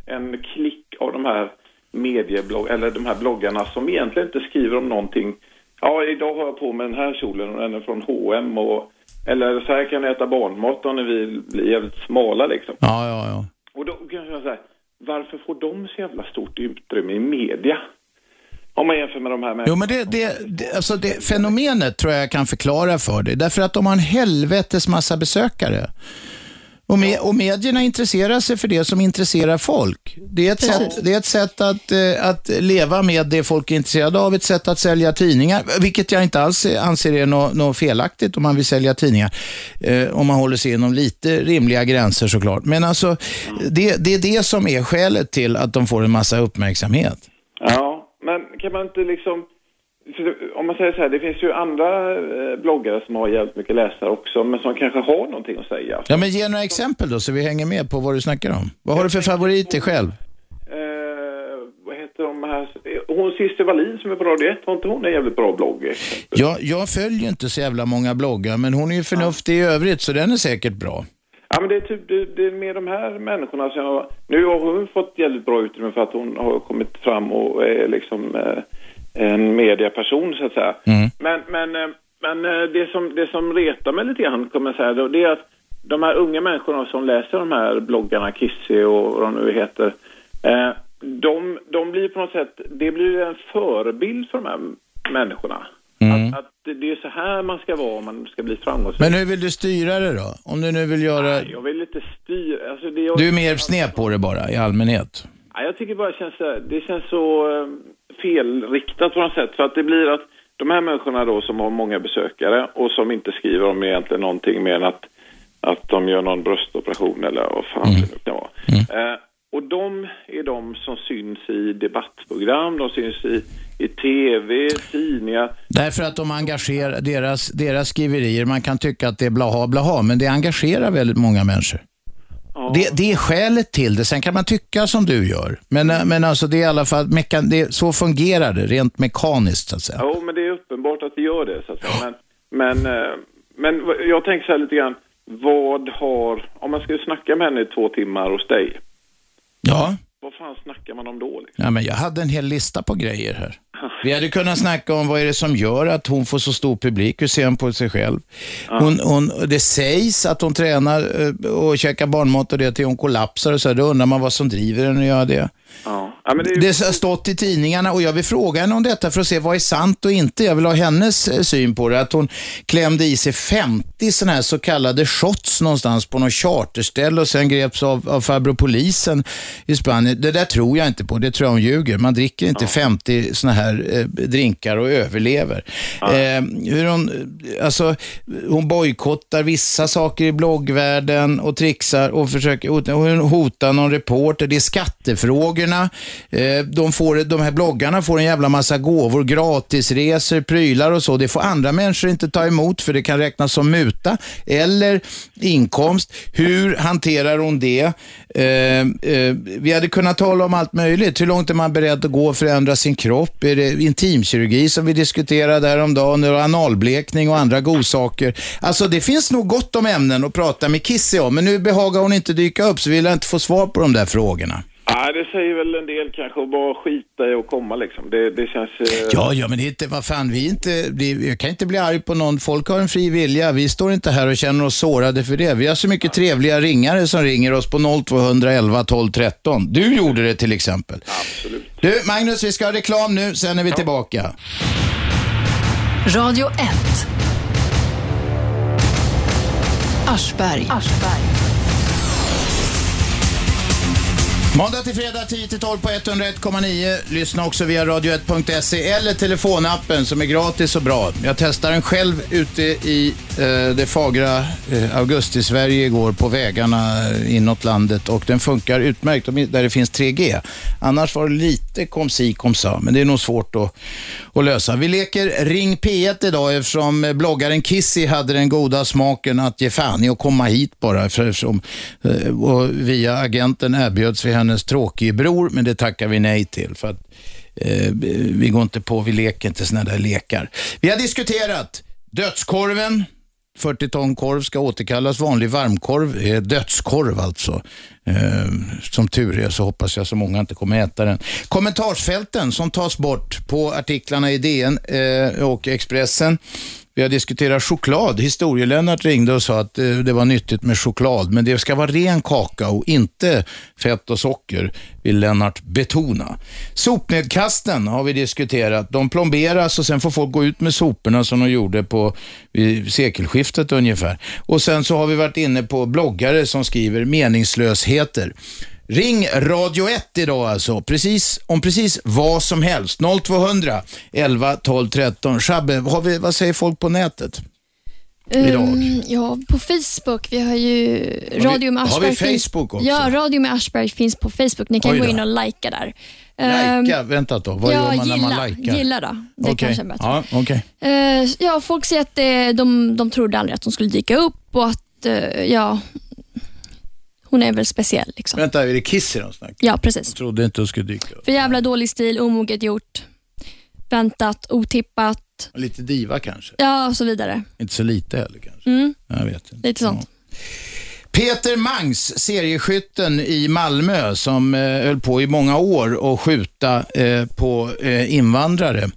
en klick av de här medieblogg eller de här bloggarna som egentligen inte skriver om någonting. Ja, idag har jag på mig den här kjolen och den är från H&M och eller så här kan ni äta barnmat om ni vill bli jävligt smala liksom. Ja, ja, ja. Och då kan jag säga, varför får de så jävla stort utrymme i media? Om man jämför med de här människorna. Jo, men det, det, det, alltså det fenomenet tror jag jag kan förklara för dig. Därför att de har en helvetes massa besökare. Och, med, och medierna intresserar sig för det som intresserar folk. Det är ett sätt, det är ett sätt att, eh, att leva med det folk är intresserade av, ett sätt att sälja tidningar, vilket jag inte alls anser är något, något felaktigt om man vill sälja tidningar. Eh, om man håller sig inom lite rimliga gränser såklart. Men alltså, det, det är det som är skälet till att de får en massa uppmärksamhet. Ja, men kan man inte liksom... Om man säger så här, det finns ju andra eh, bloggare som har jävligt mycket läsare också, men som kanske har någonting att säga. Ja, men ge några exempel då så vi hänger med på vad du snackar om. Vad har du för favoriter själv? här, hon Cissi Wallin som är på Radio 1, har inte hon en jävligt bra blogg? Jag, jag följer inte så jävla många bloggar, men hon är ju förnuftig i övrigt, så den är säkert bra. Ja, men det är typ det, det är med de här människorna som jag... Nu har hon fått jävligt bra utrymme för att hon har kommit fram och är liksom eh, en mediaperson så att säga. Men, men, eh, men eh, det, som, det som retar mig lite grann, kommer jag säga, då, det är att de här unga människorna som läser de här bloggarna, Kissy och vad de nu heter, eh, de, de blir på något sätt, det blir en förebild för de här människorna. Att, att det är så här man ska vara om man ska bli framgångsrik. Men hur vill du styra det då? Om du nu vill göra... Jag vill inte styra, alltså det Du är mer sned på det bara, i allmänhet. Ja, jag tycker bara det känns, det känns så felriktat på något sätt. För att det blir att de här människorna då som har många besökare och som inte skriver om egentligen någonting mer än att, att de gör någon bröstoperation eller vad fan det nu kan vara. Eh, och de är de som syns i debattprogram, de syns i, i tv, tidningar. Därför att de engagerar, deras, deras skriverier, man kan tycka att det är blaha blaha, men det engagerar väldigt många människor. Det, det är skälet till det. Sen kan man tycka som du gör. Men, eh, men alltså det är i alla fall, mekan, det, så fungerar det rent mekaniskt så att säga. Jo, men det är uppenbart att det gör det så att säga. Men, men, eh, men jag tänker så här lite grann, vad har, om man skulle snacka med henne i två timmar hos dig, Ja. Vad fan snackar man om då? Liksom? Ja, men jag hade en hel lista på grejer här. Vi hade kunnat snacka om vad är det som gör att hon får så stor publik, hur ser hon på sig själv? Hon, hon, det sägs att hon tränar eh, och käkar barnmat och det till hon kollapsar och så. Då undrar man vad som driver henne att göra det. Ja. Ja, det ju... Det har stått i tidningarna och jag vill fråga henne om detta för att se vad är sant och inte. Jag vill ha hennes eh, syn på det. Att hon klämde i sig 50 sådana här så kallade shots någonstans på någon charterställe och sen greps av, av farbror polisen i Spanien. Det där tror jag inte på. Det tror jag hon ljuger. Man dricker inte 50 sådana här eh, drinkar och överlever. Eh, hur hon, alltså, hon bojkottar vissa saker i bloggvärlden och trixar och försöker och hon hotar någon reporter. Det är skattefrågorna. Eh, de, får, de här bloggarna får en jävla massa gåvor, gratisresor, prylar och så. Det får andra människor inte ta emot för det kan räknas som muta eller inkomst. Hur hanterar hon det? Eh, eh, vi hade kunnat tala om allt möjligt. Hur långt är man beredd att gå och förändra sin kropp? Är det intimkirurgi som vi diskuterade häromdagen? Och analblekning och andra godsaker? Alltså det finns nog gott om ämnen att prata med Kissy om, men nu behagar hon inte dyka upp så vill jag inte få svar på de där frågorna. Nej, det säger väl en del kanske att bara skita i att komma liksom. Det, det känns... eh, Ja, ja, men det är inte, vad fan, vi inte, det, jag kan inte bli arg på någon. Folk har en fri vilja. Vi står inte här och känner oss sårade för det. Vi har så mycket trevliga ringare som ringer oss på 0211 12 13. Du gjorde det till exempel. Absolut. Du, Magnus, vi ska ha reklam nu, sen är vi tillbaka. Radio 1. Aschberg. Måndag till fredag 10-12 på 101,9. Lyssna också via radio1.se eller telefonappen som är gratis och bra. Jag testar den själv ute i Eh, det fagra eh, augusti-Sverige igår på vägarna eh, inåt landet och den funkar utmärkt där det finns 3G. Annars var det lite kom si kom sa, men det är nog svårt att, att lösa. Vi leker Ring P1 idag eftersom bloggaren Kissy hade den goda smaken att ge fan i att komma hit bara eftersom, och via agenten erbjöds vi hennes tråkige bror, men det tackar vi nej till. För att, eh, vi går inte på, vi leker inte sådana där lekar. Vi har diskuterat dödskorven, 40 ton korv ska återkallas. Vanlig varmkorv är dödskorv alltså. Eh, som tur är så hoppas jag så många inte kommer äta den. Kommentarsfälten som tas bort på artiklarna i DN eh, och Expressen. Vi har diskuterat choklad. Historielennart ringde och sa att eh, det var nyttigt med choklad, men det ska vara ren kakao, inte fett och socker, vill Lennart betona. Sopnedkasten har vi diskuterat. De plomberas och sen får folk gå ut med soporna som de gjorde på vid sekelskiftet ungefär. Och sen så har vi varit inne på bloggare som skriver meningslösheter. Ring Radio 1 idag alltså, precis, om precis vad som helst. 0200 11 12 13. Shabbe, har vi, vad säger folk på nätet? Um, ja, på Facebook. Vi har ju Radio med har vi Aschberg. Facebook också? Ja, Radio med Aschberg finns på Facebook. Ni kan gå in och likea där. Ehm, Lajka, vänta då. Vad ja, gör man när man gilla, lajkar? Gilla då. Det Okej. kanske är bättre. Ja, okej. Eh, ja, folk säger att det, de, de trodde aldrig att de skulle dyka upp och att, eh, ja, Hon är väl speciell. Liksom. Vänta, är det Kissy de snackar? Ja, precis. Jag trodde inte hon skulle dyka upp. För jävla dålig stil, omoget gjort, väntat, otippat, Lite diva kanske? ja och så vidare. Inte så lite heller kanske? Mm, Jag vet inte. lite sånt. Peter Mangs, serieskytten i Malmö som eh, höll på i många år att skjuta eh, på eh, invandrare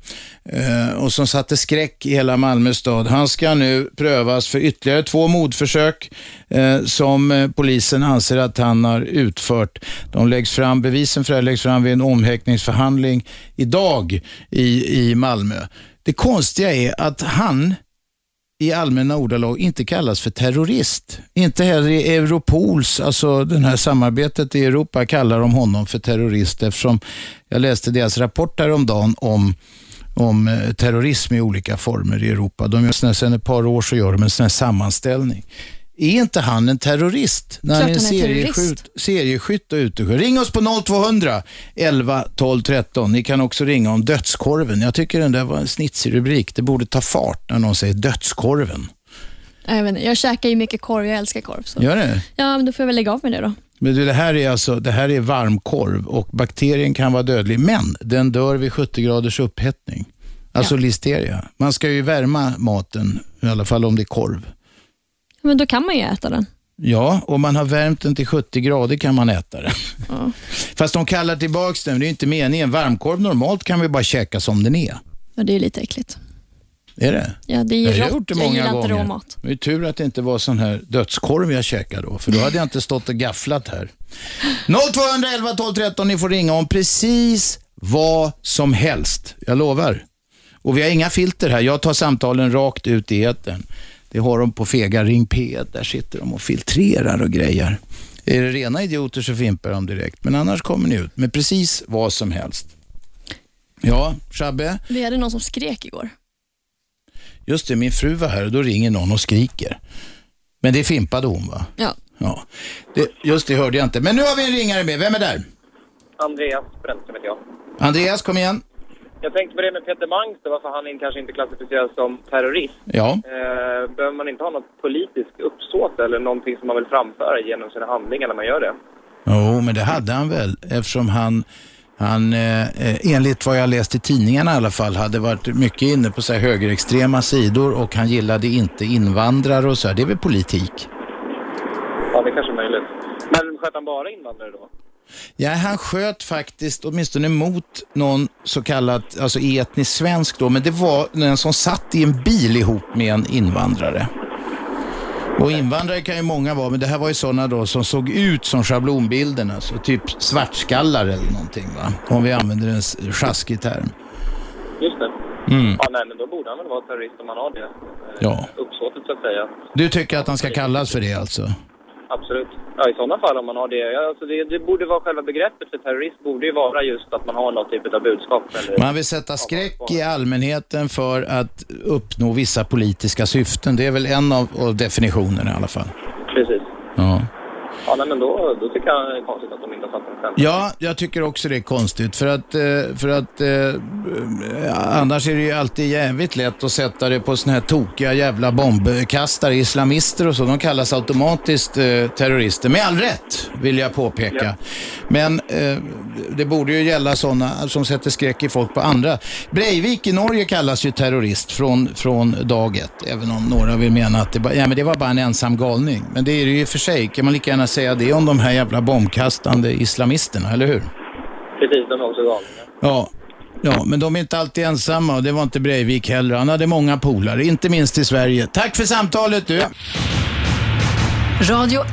eh, och som satte skräck i hela Malmö stad. Han ska nu prövas för ytterligare två mordförsök eh, som eh, polisen anser att han har utfört. De läggs fram, bevisen för det här läggs fram vid en omhäktningsförhandling idag i, i Malmö. Det konstiga är att han i allmänna ordalag inte kallas för terrorist. Inte heller i Europols, alltså det här samarbetet i Europa, kallar de honom för terrorist eftersom jag läste deras rapport häromdagen om om eh, terrorism i olika former i Europa. De gör sån sedan ett par år så gör de en sån här sammanställning. Är inte han en terrorist? När Klart han är en serieskytt, serieskytt och uteskytt. Ring oss på 0200 11 12 13. Ni kan också ringa om dödskorven. Jag tycker den där var en snitsig rubrik. Det borde ta fart när någon säger dödskorven. Jag, vet inte, jag käkar ju mycket korv, jag älskar korv. Så. Gör det? Ja, men då får jag väl lägga av med det då. Men du, det här är alltså det här är varmkorv och bakterien kan vara dödlig, men den dör vid 70 graders upphettning. Alltså listeria. Man ska ju värma maten, i alla fall om det är korv. Men då kan man ju äta den. Ja, om man har värmt den till 70 grader kan man äta den. Ja. Fast de kallar tillbaks den, det är inte meningen. Varmkorv normalt kan vi bara käka som den är. Ja, det är lite äckligt. Är det? Ja, det är jag har gjort det Jag många inte gånger. råmat. Det är tur att det inte var sån här dödskorv jag käkade då, för då hade jag inte stått och gafflat här. 0211 12 13, ni får ringa om precis vad som helst. Jag lovar. Och vi har inga filter här. Jag tar samtalen rakt ut i etern. Det har de på Fega Ring P1. Där sitter de och filtrerar och grejer. Är det rena idioter så fimpar de direkt, men annars kommer ni ut med precis vad som helst. Ja, Shabbe? Vi hade någon som skrek igår. Just det, min fru var här och då ringer någon och skriker. Men det fimpade hon va? Ja. Ja. Det, just det hörde jag inte. Men nu har vi en ringare med. Vem är där? Andreas Brännström heter jag. Andreas, kom igen. Jag tänkte på det med Peter Mangs, varför han kanske inte klassificeras som terrorist. Ja. Eh, behöver man inte ha något politiskt uppsåt eller någonting som man vill framföra genom sina handlingar när man gör det? Jo, men det hade han väl eftersom han, han eh, enligt vad jag läst i tidningarna i alla fall, hade varit mycket inne på så här högerextrema sidor och han gillade inte invandrare och så här. Det är väl politik? Ja, det är kanske är möjligt. Men sköt han bara invandrare då? Ja, han sköt faktiskt åtminstone mot någon så kallad, alltså etnisk svensk då, men det var den som satt i en bil ihop med en invandrare. Och invandrare kan ju många vara, men det här var ju sådana då som såg ut som schablonbilderna, alltså typ svartskallar eller någonting va, om vi använder en sjaskig term. Just det. Mm. Ja, nej, men då borde han väl vara terrorist om han har det. eh, Ja. Uppsåtet så att säga. Du tycker att han ska kallas för det alltså? Absolut. Ja, i sådana fall om man har det. Ja, alltså det, det borde vara själva begreppet för terrorist borde ju vara just att man har något typ av budskap. Eller... Man vill sätta skräck i allmänheten för att uppnå vissa politiska syften. Det är väl en av, av definitionerna i alla fall. Precis. Ja. Ja, nej, men då, då tycker jag det är konstigt att de inte har satt den själv. Ja, jag tycker också det är konstigt för att, eh, för att eh, annars är det ju alltid jävligt lätt att sätta det på såna här tokiga jävla bombkastare, islamister och så. De kallas automatiskt eh, terrorister, med all rätt vill jag påpeka. Men eh, det borde ju gälla sådana som sätter skräck i folk på andra. Breivik i Norge kallas ju terrorist från, från dag ett, även om några vill mena att det, bara, ja, men det var bara en ensam galning. Men det är det ju i och för sig, kan man lika gärna säga det om de här jävla bombkastande islamisterna, eller hur? Precis, de är också galningar. Ja. Ja, men de är inte alltid ensamma och det var inte Breivik heller. Han hade många polare, inte minst i Sverige. Tack för samtalet du. Radio 1.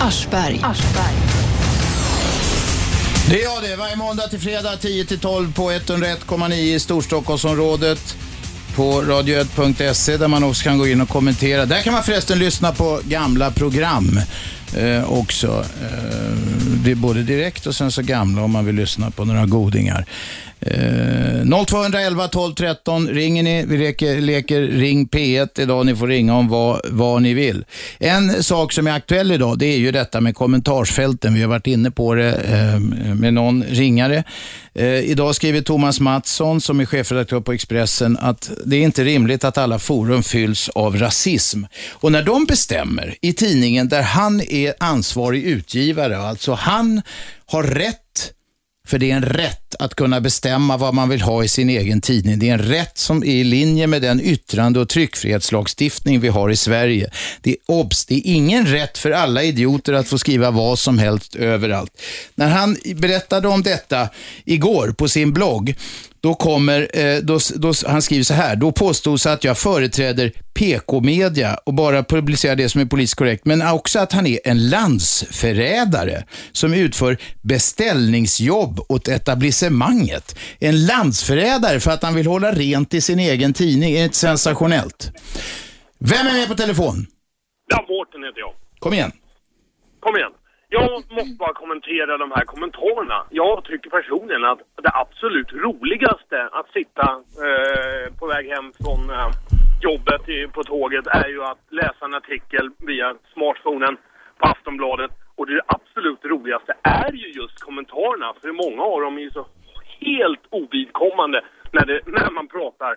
Aschberg. Det är jag det. Varje måndag till fredag 10 till 12 på 101,9 i Storstockholmsområdet. På radio1.se där man också kan gå in och kommentera. Där kan man förresten lyssna på gamla program eh, också. Eh, det är både direkt och sen så gamla om man vill lyssna på några godingar. Eh, 0211 12 13 ringer ni. Vi leker, leker Ring P1 idag. Ni får ringa om vad, vad ni vill. En sak som är aktuell idag det är ju detta med kommentarsfälten. Vi har varit inne på det eh, med någon ringare. Eh, idag skriver Thomas Mattsson som är chefredaktör på Expressen att det är inte rimligt att alla forum fylls av rasism. Och när de bestämmer i tidningen där han är ansvarig utgivare, alltså han har rätt för det är en rätt att kunna bestämma vad man vill ha i sin egen tidning. Det är en rätt som är i linje med den yttrande och tryckfrihetslagstiftning vi har i Sverige. Det är obs, det är ingen rätt för alla idioter att få skriva vad som helst överallt. När han berättade om detta igår på sin blogg, då kommer, eh, då, då, han skriver så här, då påstods att jag företräder PK-media och bara publicerar det som är politiskt korrekt, men också att han är en landsförrädare som utför beställningsjobb åt etablissemanget. En landsförrädare för att han vill hålla rent i sin egen tidning. Är det inte sensationellt? Vem är med på telefon? Ja, Mårten heter jag. Kom igen. Kom igen. Jag måste bara kommentera de här kommentarerna. Jag tycker personligen att det absolut roligaste att sitta eh, på väg hem från eh, jobbet i, på tåget är ju att läsa en artikel via smartphonen på Aftonbladet. Och det absolut roligaste är ju just kommentarerna. För många av dem är ju så helt ovidkommande när, det, när man pratar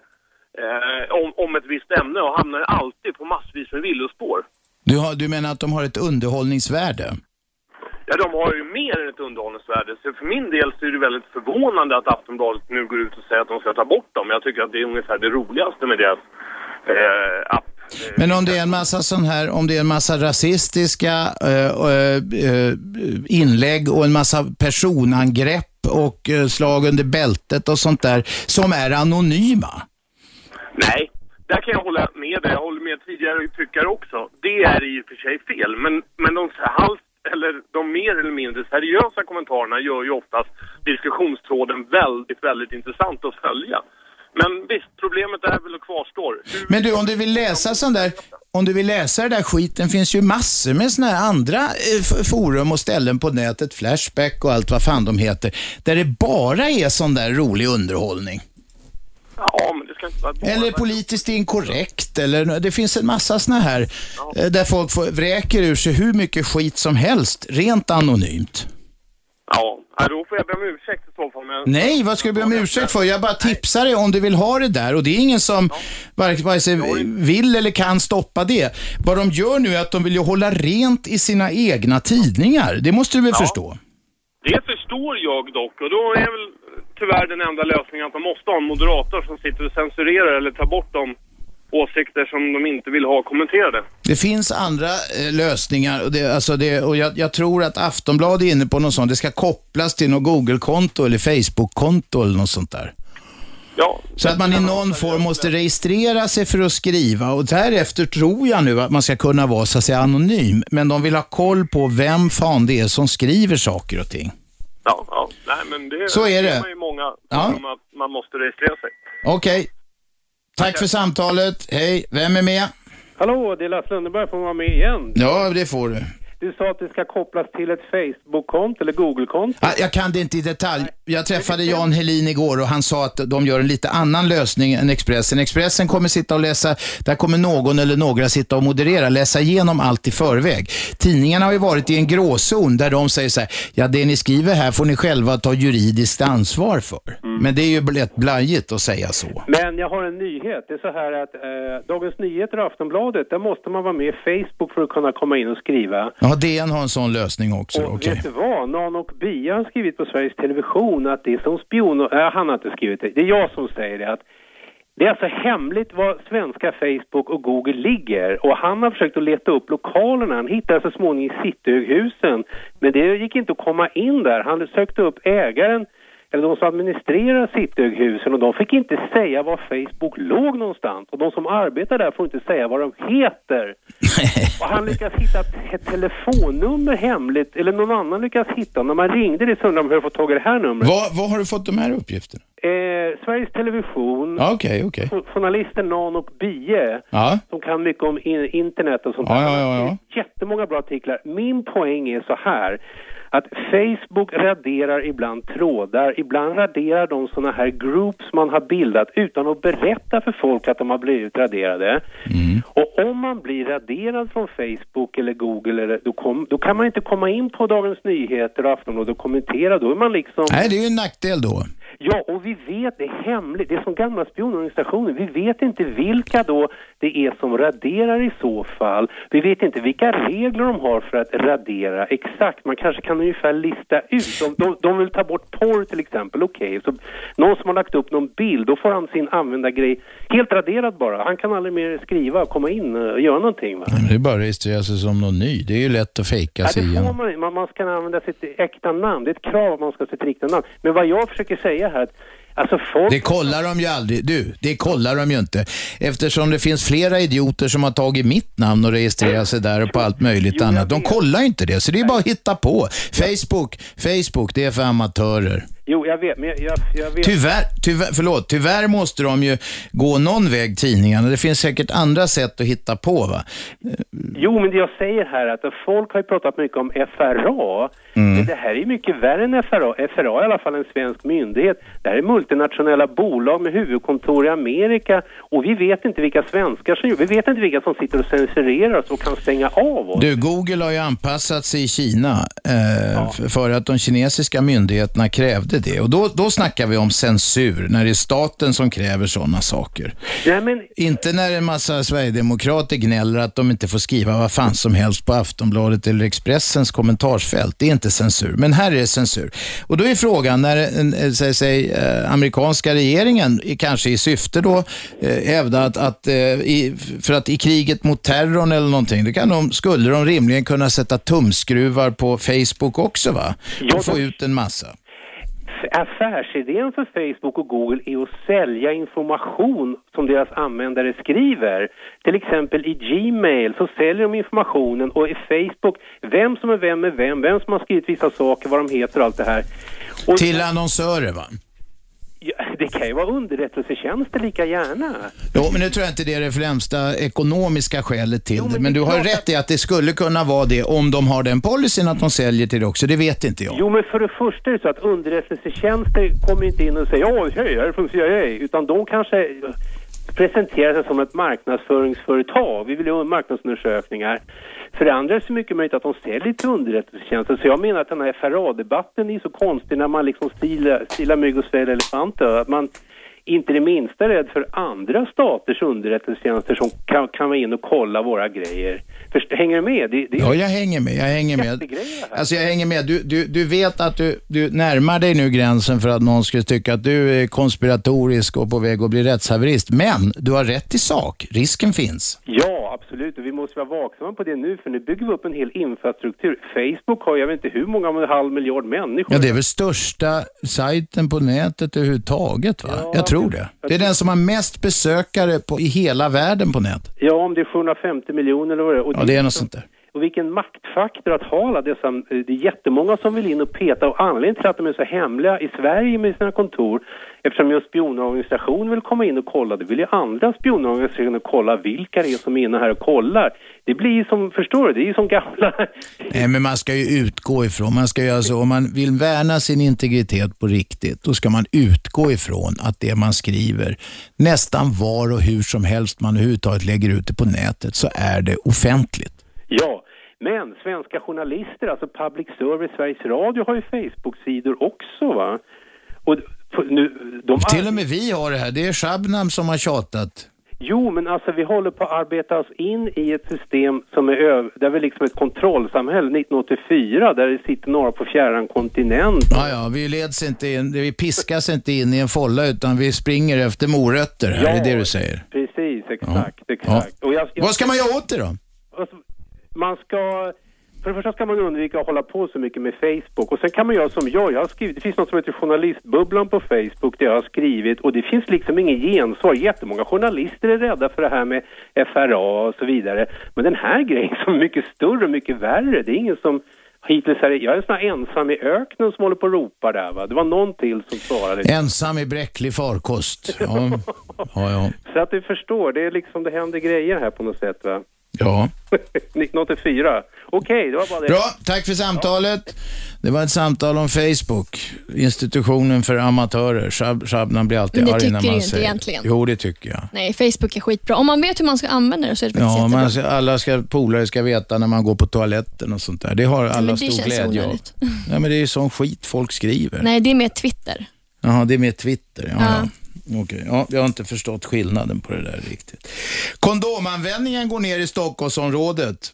eh, om, om ett visst ämne och hamnar alltid på massvis med villospår. Du, har, du menar att de har ett underhållningsvärde? Ja, de har ju mer än ett underhållningsvärde. Så för min del så är det väldigt förvånande att Aftonbladet nu går ut och säger att de ska ta bort dem. Jag tycker att det är ungefär det roligaste med deras eh, app. Men om det är en massa sån här, om det är en massa rasistiska eh, eh, inlägg och en massa personangrepp och eh, slag under bältet och sånt där som är anonyma. Nej, där kan jag hålla med dig. Jag håller med tidigare tyckare också. Det är i och för sig fel. Men, men de halvt eller de mer eller mindre seriösa kommentarerna gör ju oftast diskussionstråden väldigt, väldigt intressant att följa. Men visst, problemet är väl och kvarstår. Hur... Men du, om du vill läsa sån där, om du vill läsa den där skiten finns ju massor med såna här andra eh, forum och ställen på nätet, Flashback och allt vad fan de heter, där det bara är sån där rolig underhållning. Ja, ska inte vara bara... Eller politiskt inkorrekt, eller det finns en massa såna här eh, där folk får, vräker ur sig hur mycket skit som helst, rent anonymt. Ja, ja, då får jag be om ursäkt i så fall. Men... Nej, vad ska du be om ursäkt för? Jag bara tipsar dig om du vill ha det där och det är ingen som vare vare sig vill eller kan stoppa det. Vad de gör nu är att de vill ju hålla rent i sina egna tidningar. Det måste du väl förstå? Det förstår jag dock och då är väl tyvärr den enda lösningen att man måste ha en moderator som sitter och censurerar eller tar bort de åsikter som de inte vill ha kommenterade. Det finns andra eh, lösningar och, det, alltså det, och jag, jag, tror att Aftonbladet är inne på något sånt. Det ska kopplas till något Google-konto eller Facebook-konto eller något sånt där. Ja. Så att man i någon form måste registrera sig för att skriva och därefter tror jag nu att man ska kunna vara så att säga anonym. Men de vill ha koll på vem fan det är som skriver saker och ting. Ja, ja. Nej, men det Så är det. är ju många Ja. om att man måste registrera sig. Okej. Tack för samtalet. Hej, vem är med? Hallå, det är Lasse Lundeberg. Får vara med igen? Ja, det får du. Du sa att det ska kopplas till ett Facebook-konto eller Google-konto. Ah, Jag kan det inte i detalj. Jag träffade Jan Helin igår och han sa att de gör en lite annan lösning än Expressen. Expressen kommer sitta och läsa, där kommer någon eller några sitta och moderera, läsa igenom allt i förväg. Tidningarna har ju varit i en gråzon där de säger så här, ja det ni skriver här får ni själva ta juridiskt ansvar för. Men det är ju lätt blajigt att säga så. Men jag har en nyhet. Det är så här att eh, Dagens Nyheter och Aftonbladet, där måste man vara med i Facebook för att kunna komma in och skriva. Ja, DN har en sån lösning också. Och Okej. vet du vad? Nan och Bia har skrivit på Sveriges Television att det är som spion... Äh, han har inte skrivit det. Det är jag som säger det. Att det är alltså hemligt var svenska Facebook och Google ligger. Och han har försökt att leta upp lokalerna. Han hittade så småningom i Cityghusen. Men det gick inte att komma in där. Han sökte upp ägaren eller de som administrerar Cityghusen och de fick inte säga var Facebook låg någonstans. Och de som arbetar där får inte säga vad de heter. och han lyckas hitta ett, telefonnummer hemligt, eller någon annan lyckas hitta. När man ringde det så undrade de hur de fått tag i det här numret. Var, var har du fått de här uppgifterna? Eh, Sveriges Television, okej. jo- journalisten Nan och Bie, Ja. som kan mycket om in, internet och sånt Ja, där. ja, ja, ja. Jättemånga bra artiklar. Min poäng är så här, att Facebook raderar ibland trådar, ibland raderar de sådana här groups man har bildat utan att berätta för folk att de har blivit raderade. Och om man blir raderad från Facebook eller Google, eller, då, kom, då kan man inte komma in på Dagens Nyheter och Aftonbladet och kommentera. Då är man liksom... Nej, det är ju en nackdel då. Ja, och vi vet, det är hemligt, det är som gamla spionorganisationer, vi vet inte vilka då det är som raderar i så fall. Vi vet inte vilka regler de har för att radera exakt, man kanske kan ungefär lista ut. De, de, de vill ta bort porr till exempel, okej, så någon som har lagt upp någon bild, då får han sin användargrej helt raderad bara. Han kan aldrig mer skriva, komma in och göra någonting va. Det är bara att registrera sig som någon ny. Det är ju lätt att fejka Ja, sig man, man, man ska använda sitt äkta namn. Det är ett krav att man ska ha sitt riktiga namn. Men vad jag försöker säga här, alltså folk... Det kollar de ju aldrig. Du, det kollar de ju inte. Eftersom det finns flera idioter som har tagit mitt namn och registrerat sig där och på allt möjligt annat. De kollar inte det, så det är bara att hitta på. Facebook, Facebook, det är för amatörer. Jo, jag vet, men jag, jag, vet... Tyvärr, tyvärr, förlåt, tyvärr måste de ju gå någon väg, tidningarna. Det finns säkert andra sätt att hitta på. va? Jo, men det jag säger här är att folk har ju pratat mycket om FRA. Mm. Men det här är ju mycket värre än FRA. FRA är i alla fall en svensk myndighet. Det här är multinationella bolag med huvudkontor i Amerika. Och vi vet inte vilka svenskar som... Vi vet inte vilka som sitter och censurerar oss och kan stänga av oss. Du, Google har ju anpassat sig i Kina eh, f- för att de kinesiska myndigheterna krävde det. Och då, då snackar vi om censur, när det är staten som kräver sådana saker. Nej, men... Inte när en massa sverigedemokrater gnäller att de inte får skriva vad fan som helst på Aftonbladet eller Expressens kommentarsfält. Det är inte censur, men här är det censur. Och då är frågan, när eh, säg, säg, eh, amerikanska regeringen, kanske i syfte då, eh, hävda att, att i, för att i kriget mot terrorn eller någonting, då kan de, skulle de rimligen kunna sätta tumskruvar på Facebook också va? Och få ut en massa. Affärsidén för Facebook och Google är att sälja information som deras användare skriver. Till exempel i Gmail så säljer de informationen och i Facebook, vem som är vem med vem, vem som har skrivit vissa saker, vad de heter och allt det här. Och Till annonsörer va? Kan ju vara underrättelsetjänster lika gärna. Jo, men nu tror jag inte det är det främsta ekonomiska skälet till det. Men du har rätt i att det skulle kunna vara det om de har den policyn att de säljer till det också. Det vet inte jag. Jo, men för det första är det så att underrättelsetjänster kommer inte in och säger ja, hej, jag är från CIA, utan de kanske presenterar sig som ett marknadsföringsföretag. Vi vill göra marknadsundersökningar. För det andra är det så mycket möjligt att de säljer till underrättelsetjänsten. Så jag menar att den här FRA-debatten är så konstig när man liksom stilar, stilar mygg och sväljer elefanter. Att man inte det minsta rädd för andra staters underrättelsetjänster som kan, kan vara in och kolla våra grejer. Först, hänger du med? Det, det Ja, jag hänger med. Jag hänger med. Alltså jag hänger med. Du, du, du vet att du, du närmar dig nu gränsen för att någon skulle tycka att du är konspiratorisk och på väg att bli rättshaverist. Men du har rätt i sak. Risken finns. Ja, absolut. Och vi måste vara vaksamma på det nu, för nu bygger vi upp en hel infrastruktur. Facebook har, jag vet inte hur många, en halv miljard människor. Ja, det är väl största sajten på nätet överhuvudtaget, va? jag tror det. Det är den som har mest besökare på, i hela världen på nätet. Ja, om det är 750 miljoner eller vad det är. Ja, det är något sånt där. Och vilken maktfaktor att ha alla dessa, eh, det är jättemånga som vill in och peta och anledningen till att de är så hemliga i Sverige med sina kontor, eftersom en spionorganisation vill komma in och kolla, det vill ju andra spionorganisationer kolla vilka det är som är inne här och kollar. Det blir ju som, förstår du, det är ju som gamla... Nej, men man ska ju utgå ifrån, man ska göra så, om man vill värna sin integritet på riktigt, då ska man utgå ifrån att det man skriver, nästan var och hur som helst man överhuvudtaget lägger ut det på nätet, så är det offentligt. Ja, men svenska journalister, alltså public service, Sveriges Radio har ju Facebook-sidor också va? Och nu, de Till och med vi har det här, det är Shabnam som har tjatat. Jo, men alltså vi håller på att arbeta oss in i ett system som är över, där vi liksom ett kontrollsamhälle 1984, där det sitter några på fjärran kontinent. Ja, ja, vi leds inte in, vi piskas inte in i en folla utan vi springer efter morötter här, Ja. är det det du säger? Precis, exakt, exakt. Och jag, jag, Vad ska man göra åt det då? Alltså, man ska... För det första ska man undvika att hålla på så mycket med Facebook och sen kan man göra som jag. Jag har skrivit, det finns något som heter Journalistbubblan på Facebook där jag har skrivit och det finns liksom ingen gensvar. Jättemånga journalister är rädda för det här med FRA och så vidare. Men den här grejen som är mycket större och mycket värre, det är ingen som hittills är jag är sån här ensam i öknen som håller på och ropar där va. Det var någon till som svarade. Ensam i bräcklig farkost. Ja, ja, ja. Så att du förstår, det är liksom, det händer grejer här på något sätt va. Ja. 1984. Okej, det var bara det. Bra, tack för samtalet. Det var ett samtal om Facebook, institutionen för amatörer. Shab- Shabnam blir alltid Men det arg tycker när du man inte säger. egentligen. Jo, det tycker jag. Nej, Facebook är skitbra. Om man vet hur man ska använda det så är det faktiskt Ja, jättebra. man ska, alla ska, polare ska veta när man går på toaletten och sånt där. Det har alla men det stor känns glädje av. onödigt. Ja, men det är ju sån skit folk skriver. Nej, det är mer Twitter. Jaha, det är med Twitter. Ja, Ja. ja. Okej. Ja, jag har inte förstått skillnaden på det där riktigt. Kondomanvändningen går ner i Stockholmsområdet.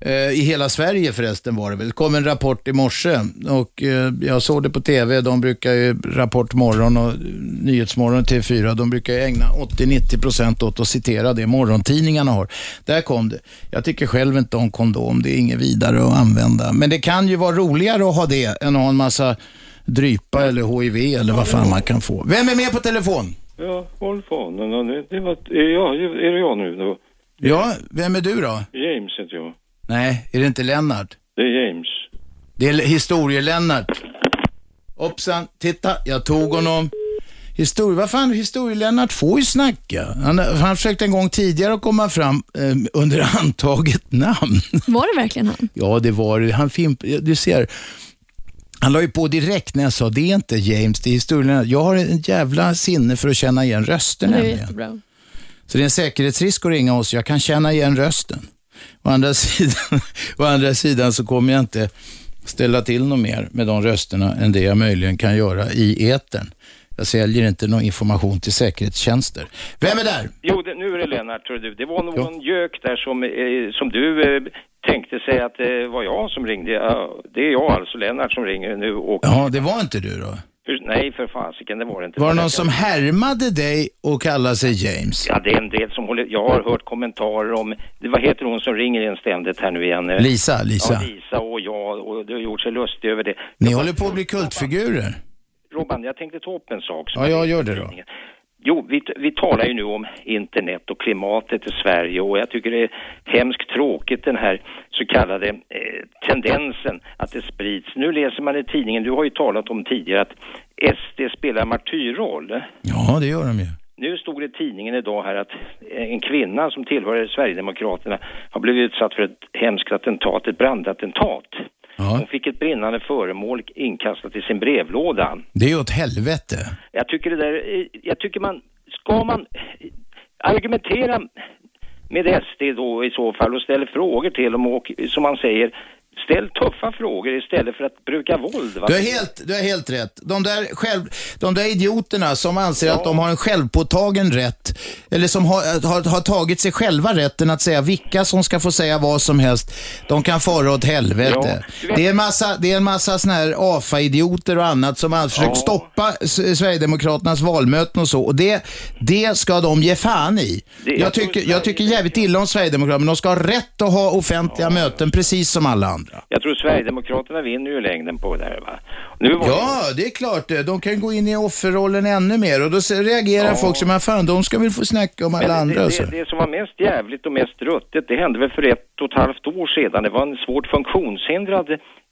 Eh, I hela Sverige förresten var det väl. Det kom en rapport i morse och eh, jag såg det på TV. De brukar ju, Rapport morgon och eh, Nyhetsmorgon TV4, de brukar ju ägna 80-90% åt att citera det morgontidningarna har. Där kom det. Jag tycker själv inte om kondom, det är inget vidare att använda. Men det kan ju vara roligare att ha det än att ha en massa drypa eller HIV eller vad fan man kan få. Vem är med på telefon? Ja, håll fan. Det, var, är, jag, är det jag nu då? Ja, vem är du då? James heter jag. Nej, är det inte Lennart? Det är James. Det är historie-Lennart. Hoppsan, titta, jag tog honom. Historie, vad fan, historie-Lennart får ju snacka. Han, han försökte en gång tidigare att komma fram eh, under antaget namn. Var det verkligen han? Ja, det var det. Han fimp, du ser. Han la ju på direkt när jag sa, det är inte James, det är historien. Jag har en jävla sinne för att känna igen röster Det är nämligen. jättebra. Så det är en säkerhetsrisk att ringa oss. Jag kan känna igen rösten. Å andra sidan, å andra sidan så kommer jag inte ställa till något mer med de rösterna än det jag möjligen kan göra i etern. Jag säljer inte någon information till säkerhetstjänster. Vem är där? Jo, det, nu är det Lennart, tror du. Det var någon gök där som, eh, som du eh, tänkte säga att det var jag som ringde. Ja, det är jag alltså, Lennart, som ringer nu. Och, Ja, det var inte du då? Nej, för fasiken, det var det inte. Var det någon som härmade dig och kallade sig James? Ja, det är en del som håller... Jag har hört kommentarer om... Vad heter hon som ringer en ständigt här nu igen? Eh, Lisa, Lisa. Ja, Lisa och jag. Och du har gjort sig lustig över det. Ni håller på att bli kultfigurer. Robban, jag tänkte ta upp en sak. som Ja, jag gör det då. Jo, vi, vi talar ju nu om internet och klimatet i Sverige och jag tycker det är hemskt tråkigt den här så kallade eh, tendensen att det sprids. Nu läser man i tidningen, du har ju talat om tidigare att SD spelar martyrroll. Ja, det gör de ju. Nu stod det i tidningen idag här att en kvinna som tillhör Sverigedemokraterna har blivit utsatt för ett hemskt attentat, ett brandattentat. Hon fick ett brinnande föremål inkastat i sin brevlåda. Det är ju åt helvete. Jag tycker det där, eh, jag tycker man, ska man argumentera med SD då i så fall och ställa frågor till dem och som man säger, ställ tuffa frågor istället för att bruka våld. Va? Du har helt, du har helt rätt. De där, själv, de där idioterna som anser att de har en självpåtagen rätt, eller som har, har, har tagit sig själva rätten att säga vilka som ska få säga vad som helst, de kan fara åt helvete. Det är en massa, det är en massa såna här AFA-idioter och annat som har försökt stoppa S- Sverigedemokraternas valmöten och så. Och det, det ska de ge fan i. Jag tycker, jag tycker jävligt illa om Sverigedemokraterna, men de ska ha rätt att ha offentliga möten precis som alla andra. Jag tror Sverigedemokraterna vinner ju längden på det här va. Ja, det är klart det. De kan gå in i offerrollen ännu mer och då reagerar Ja. folk som, "Ah, fan de ska väl få snacka om alla Men andra. det, det, det som var mest jävligt och mest ruttet, det hände väl för ett och ett halvt år sedan. Det var en svårt funktionshindrad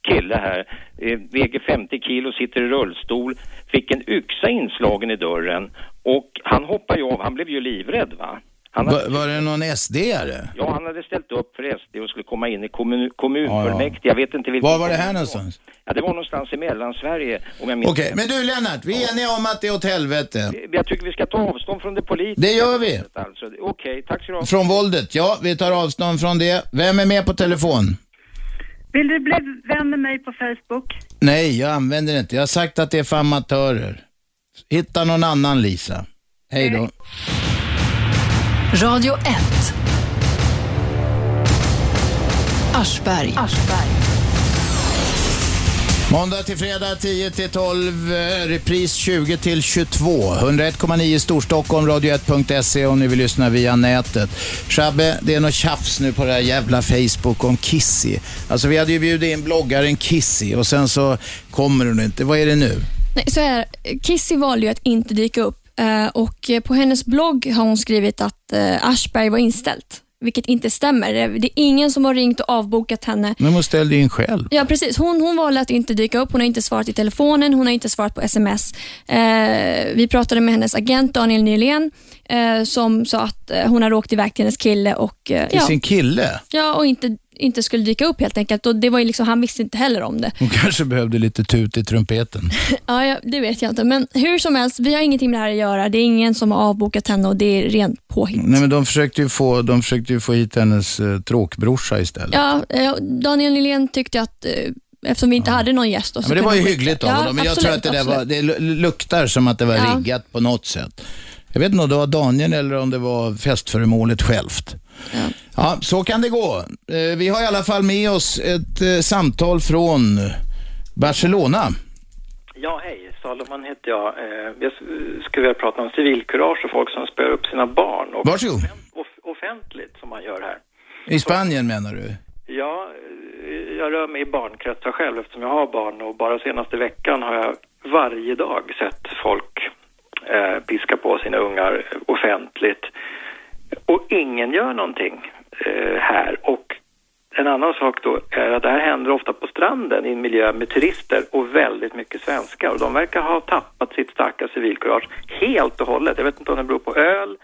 kille här, eh, väger 50 kilo, sitter i rullstol, fick en yxa inslagen i dörren och han hoppade ju av, han blev ju livrädd va. Han Va, hade, var det någon SD-are? ja, han hade ställt upp för SD och skulle komma in i kommun, kommunfullmäktige. Jag vet inte vilken Var var det här någonstans? Ja, det var någonstans i Mellansverige om jag minns Okej, men du Lennart, vi är eniga om att det är åt helvete. Jag tycker vi ska ta avstånd från det politiska. Det gör vi. Alltså. Okej, tack så du ha. Från våldet, ja, vi tar avstånd från det. Vem är med på telefon? Vill du bli vän med mig på Facebook? Nej, jag använder det inte. Jag har sagt att det är för amatörer. Hitta någon annan Lisa. Hej då. Radio 1. Aschberg. Måndag till fredag 10 till 12, eh, repris 20 till 22. 101,9 Storstockholm, radio1.se om ni vill lyssna via nätet. Shabbe, det är något tjafs nu på det här jävla Facebook om Kissy. Alltså vi hade ju bjudit in bloggaren Kissy och sen så kommer hon inte. Vad är det nu? Nej, så här, Kissy valde ju att inte dyka upp och eh, på hennes blogg har hon skrivit att eh, Aschberg var inställt. vilket inte stämmer. Det det är ingen som har ringt och avbokat henne. Men hon ställde in själv. Ja, precis. Hon, hon valde att inte dyka upp. Hon har inte svarat i telefonen, hon har inte svarat på sms. Eh, vi pratade med hennes agent Daniel Nylén eh, som sa att eh, hon hade åkt iväg till hennes kille och, eh, Till ja, sin kille. ja, och inte, inte skulle dyka upp helt enkelt. Och det var ju liksom, han visste inte heller om det. Hon kanske behövde lite tut i trumpeten. Ja, ja, det vet jag inte. Men hur som helst, vi har ingenting med det här att göra. Det är ingen som har avbokat henne och det är rent påhitt. Nej, men de försökte ju få, de försökte ju få hit hennes eh, tråkbrorsa istället. Ja, eh, Daniel Nylén tyckte att eh, eftersom vi inte hade någon gäst Ja, men det var ju hyggligt av Ja, honom, men jag tror att det där var, det lu- luktar som att det var Ja. riggat på något sätt. Jag vet inte om det var Daniel eller om det var festföremålet självt. Ja. så kan det gå. Eh, Vi har i alla fall med oss ett eh, samtal från Barcelona. Ja, hej. Salomon heter jag. Eh, Jag skulle vilja prata om civilkurage och folk som spöar upp sina barn. Och Varsågod. off- offentligt, som man gör här. I Spanien menar du? Ja, jag rör mig i barnkretsar själv eftersom jag har barn och bara senaste veckan har jag varje dag sett folk eh, piska på sina ungar offentligt. Och ingen gör någonting eh, här. Och en annan sak då är att det här händer ofta på stranden i en miljö med turister och väldigt mycket svenskar. Och de verkar ha tappat sitt starka civilkurage helt och hållet. Jag vet inte om det beror på öl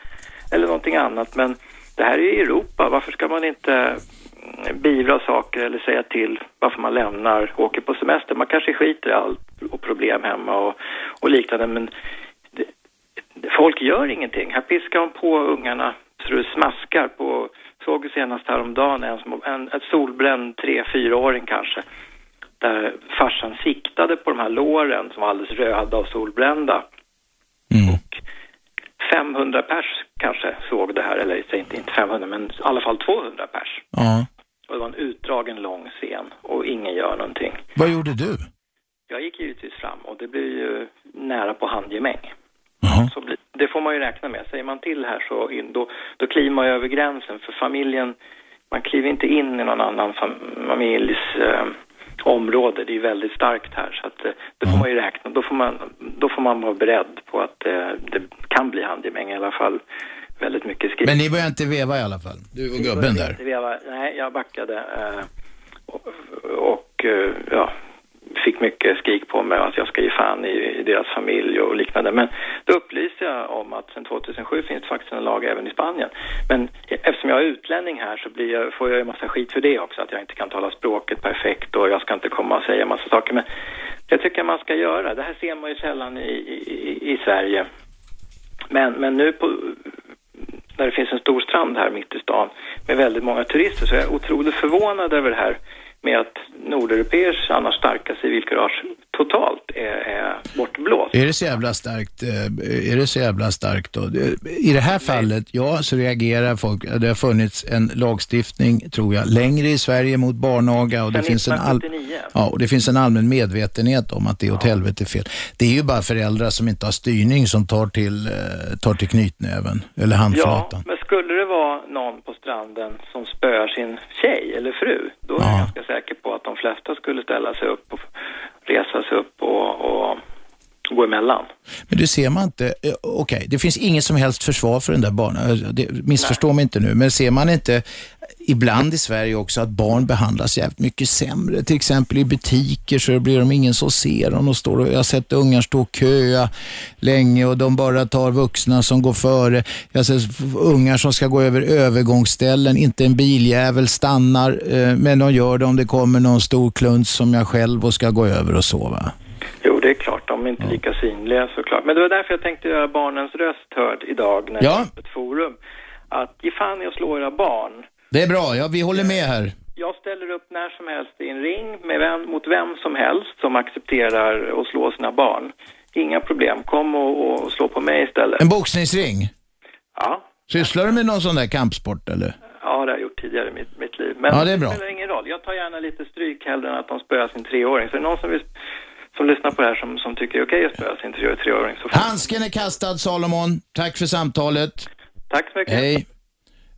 eller någonting annat, men det här är ju Europa. Varför ska man inte mm, beivra saker eller säga till varför man lämnar och åker på semester? Man kanske skiter i allt och problem hemma och, och liknande, men det, folk gör ingenting. Här piskar de på ungarna så det smaskar på såg ju senast häromdagen en, som- en, ett solbränd tre, fyraåring kanske. Där farsan siktade på de här låren som var alldeles röda och solbrända. Och 500 pers kanske såg det här, eller inte, inte 500 men i alla fall 200 pers. Ja. Och det var en utdragen lång scen och ingen gör någonting. Vad gjorde du? Jag gick givetvis fram och det blir ju nära på handgemäng. Så blir, det får man ju räkna med. Säger man till här så in, då, då kliver man ju över gränsen för familjen, man kliver inte in i någon annan fam, familjs eh, område. Det är väldigt starkt här så att eh, det får man ju räkna. Då får man, då får man vara beredd på att eh, det kan bli handgemäng i alla fall. Väldigt mycket skrik. Men ni började inte veva i alla fall? Du och gubben där? Inte veva. Nej, jag backade eh, och, och eh, ja, fick mycket skrik på mig att jag ska ge fan i, i deras familj och liknande. Men då upplyste jag om att sedan 2007 finns det faktiskt en lag även i Spanien. Men eftersom jag är utlänning här så blir jag, får jag en massa skit för det också, att jag inte kan tala språket perfekt och jag ska inte komma och säga massa saker. Men jag tycker man ska göra. Det här ser man ju sällan i, i, i Sverige. Men, men nu på, när det finns en stor strand här mitt i stan med väldigt många turister så är jag otroligt förvånad över det här med att nordeuropeers annars starka civilkurage totalt är, är bortblåst. Är det så jävla starkt? eh, Är det så jävla starkt då? I det här fallet, ja, så reagerar folk. Det har funnits en lagstiftning, tror jag, längre i Sverige mot barnaga och det, finns en all... 1979. ja, och det finns en allmän medvetenhet om att det är åt helvete fel. Det är ju bara föräldrar som inte har styrning som tar till, eh, tar till knytnäven eller Ja, handflatan. men skulle det vara någon på stranden som spöar sin tjej eller fru, då är jag ganska säker på att de flesta skulle ställa sig upp och resa sig upp och, och gå emellan. Men det ser man inte. eh, Okej, det finns inget som helst försvar för den där barnen. Det- Missförstå mig inte nu, men ser man inte ibland i Sverige också att barn behandlas jävligt mycket sämre. Till exempel i butiker så blir de ingen som ser dem. Och står och, jag har sett ungar stå och köa länge och de bara tar vuxna som går före. Jag har sett ungar som ska gå över övergångsställen, inte en biljävel stannar, eh, men de gör det om det kommer någon stor kluns som jag själv och ska gå över och sova. Jo, det är klart, de är inte lika synliga såklart. Men det var därför jag tänkte göra barnens röst hörd idag när Ja. jag har ett forum. Att ge fan i att slå era barn. Det är bra, ja, vi håller med här. Jag ställer upp när som helst i en ring med vem, mot vem som helst som accepterar att slå sina barn. Inga problem, kom och, och slå på mig istället. En boxningsring? Ja. Sysslar du med någon sån där kampsport eller? Ja, det har jag gjort tidigare i mitt, mitt liv. Men Ja, det är bra. spelar ingen roll. Jag tar gärna lite stryk hellre än att de spöar sin treåring. Så är det någon som, vill, som lyssnar på det här som, som tycker det är okej att spöa sin tre- treåring så får Handsken är kastad Salomon. Tack för samtalet. Tack så mycket. Hej.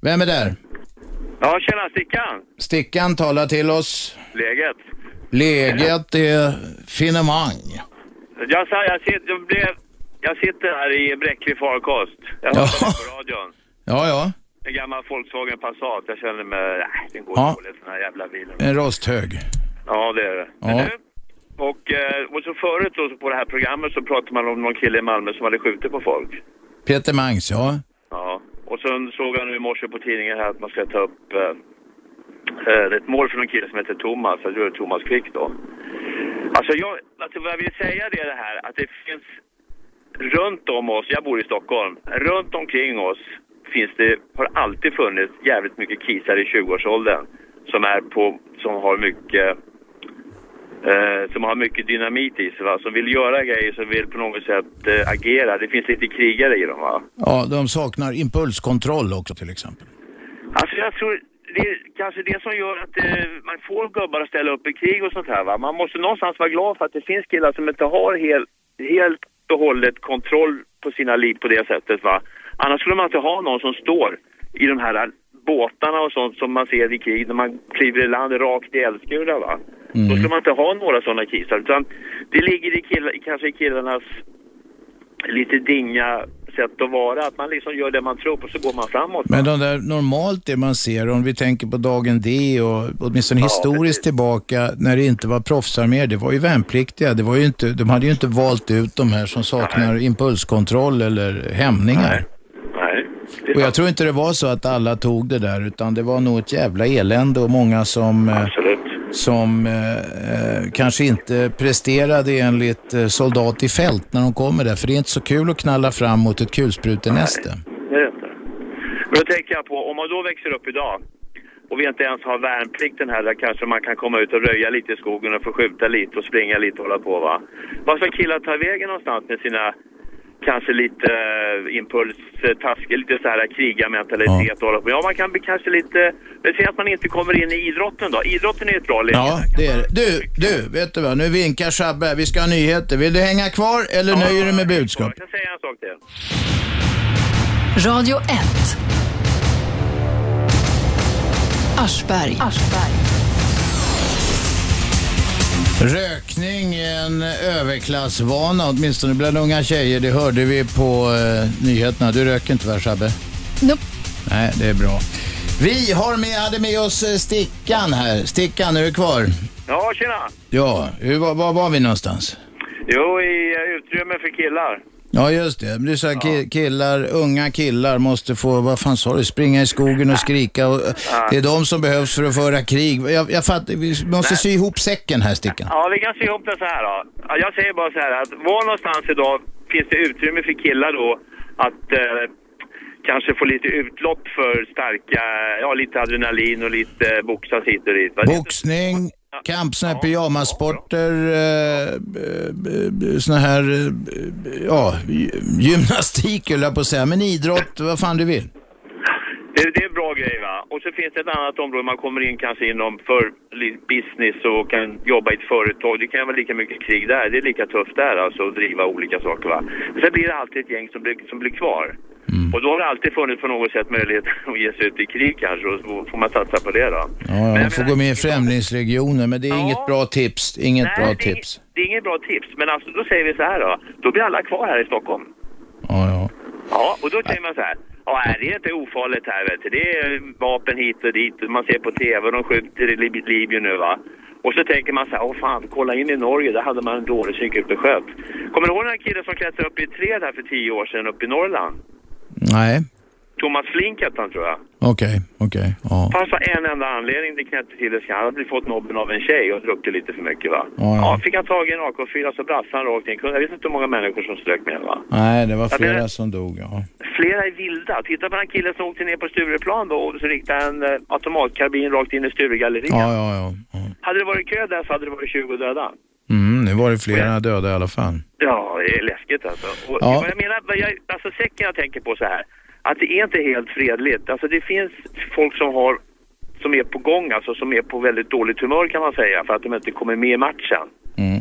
Vem är där? Ja, tjena Stickan. Stickan talar till oss. Läget? Läget är finemang. Jag, sa, jag, sitter, jag, blev, jag sitter här i bräcklig farkost. Jag hör Ja. på radion. Ja, ja. En gammal Volkswagen Passat. Jag känner mig... Nej, den går Ja. dåligt den här jävla bilen. En rosthög. Ja, det är det. Ja. Och, eh, och så förut då, på det här programmet så pratade man om någon kille i Malmö som hade skjutit på folk. Peter Mangs, ja. Ja. Och sen såg jag nu i morse på tidningen här att man ska ta upp eh, eh ett mål från en kille som heter Thomas. Jag tror det är Thomas Quick då. Alltså, jag, alltså vad jag vill säga det är det här att det finns runt om oss, jag bor i Stockholm, runt omkring oss finns det, har alltid funnits jävligt mycket kisar i 20-årsåldern som är på, som har mycket eh, som har mycket dynamit i sig va, som vill göra grejer, som vill på något sätt eh, agera. Det finns lite krigare i dem va. Ja, de saknar impulskontroll också till exempel. Alltså jag tror det är kanske det som gör att eh, man får gubbar att ställa upp i krig och sånt här va. Man måste någonstans vara glad för att det finns killar som inte har helt, helt och hållet kontroll på sina liv på det sättet va. Annars skulle man inte ha någon som står i de här båtarna och sånt som man ser i krig när man kliver i land rakt i eldskura va. Då ska man inte ha några sådana kisar utan det ligger i killar, kanske i killarnas lite dinga sätt att vara. Att man liksom gör det man tror på så går man framåt. Men de där normalt det man ser, om vi tänker på dagen D och åtminstone historiskt tillbaka när det inte var proffsarméer, det var ju värnpliktiga. Det var ju inte, de hade ju inte valt ut de här som saknar impulskontroll eller hämningar. Nej. Och jag tror inte det var så att alla tog det där, utan det var nog ett jävla elände och många som, eh, som eh, eh, kanske inte presterade enligt eh, soldat i fält när de kommer där. För det är inte så kul att knalla fram mot ett kulsprutenäste. Det är det inte. Men då tänker jag på, om man då växer upp idag och vi inte ens har värnplikten här där kanske man kan komma ut och röja lite i skogen och få skjuta lite och springa lite och hålla på va. Vad ska killar ta vägen någonstans med sina kanske lite uh, impulstasker, lite så här krigarmentalitet och hålla på. Ja, man kan bli kanske lite, men säg att man inte kommer in i idrotten då. Idrotten är ett bra läge. Ja, det är det. Du, du, vet du vad? Nu vinkar Shabbe. Vi ska ha nyheter. Vill du hänga kvar eller nöjer du med budskap? Jag kan säga en sak till. Radio 1. Aschberg. Rökning är en överklassvana, åtminstone bland unga tjejer. Det hörde vi på eh, nyheterna. Du röker inte va, Shabbe? Nope. Nej, det är bra. Vi har med, hade med oss eh, Stickan här. Stickan, är du kvar? Ja, tjena! Ja, hur, var, var var vi någonstans? Jo, i uh, utrymme för killar. Ja, just det. Du sa ki- killar, unga killar måste få, vad fan sa du, springa i skogen och skrika. Och, Ja. Det är de som behövs för att föra krig. Jag, jag fattar, vi måste sy ihop säcken här, Stickan. Ja, vi kan se ihop det så här då. Ja, Jag säger bara så här att var någonstans idag finns det utrymme för killar då att eh, kanske få lite utlopp för starka, ja lite adrenalin och lite boxas hit och dit. Boxning, kamp, såna här pyjamassporter, eh, eh, såna här, eh, ja, gy- gymnastik höll jag på att säga, men idrott, vad fan du vill. Det, är en bra grej va. Och så finns det ett annat område man kommer in kanske inom för business och kan jobba i ett företag. Det kan vara lika mycket krig där. Det är lika tufft där alltså att driva olika saker va. Men sen blir det alltid ett gäng som blir, som blir kvar. Och då har det alltid funnits på något sätt möjlighet att ge sig ut i krig kanske och så får man satsa på det då. Ja, man får gå med i främlingsregioner, men det är inget bra tips. Inget Nej, bra det tips. Det är inget bra tips. Men alltså då säger vi så här då. Då blir alla kvar här i Stockholm. Ja, ja. Ja, och då säger man så här. Ja, det är inte ofarligt här vet du. Det är vapen hit och dit. Man ser på tv, de skjuter i Lib- Libyen nu va. Och så tänker man så här, åh fan, kolla in i Norge, där hade man en dålig och sköt. Kommer du ihåg den här killen som klättrade upp i ett träd här för tio år sedan uppe i Norrland? Nej, Thomas Flink hette han tror jag. okej, okej. Ja. Fanns en enda anledning till knäppte till det. så Han hade fått nobben av en tjej och druckit lite för mycket va. Ja, ja. Ja, fick han tag i en AK4 så brassade han rakt in. Jag vet inte hur många människor som strök med va. Nej, det var flera menar- som dog, ja. Flera är vilda. Titta på den killen som åkte ner på Stureplan då och så riktade en eh, automatkarbin rakt in i Sturegalleriet. Ja, ja, ja. Hade det varit kö där så hade det varit 20 döda. Mm, nu var det flera döda i alla fall. Ja, det är läskigt alltså. Och Ja. vad jag menar, jag, alltså säcken jag tänker på så här. Att det är inte helt fredligt. Alltså det finns folk som har, som är på gång alltså, som är på väldigt dåligt humör kan man säga för att de inte kommer med i matchen.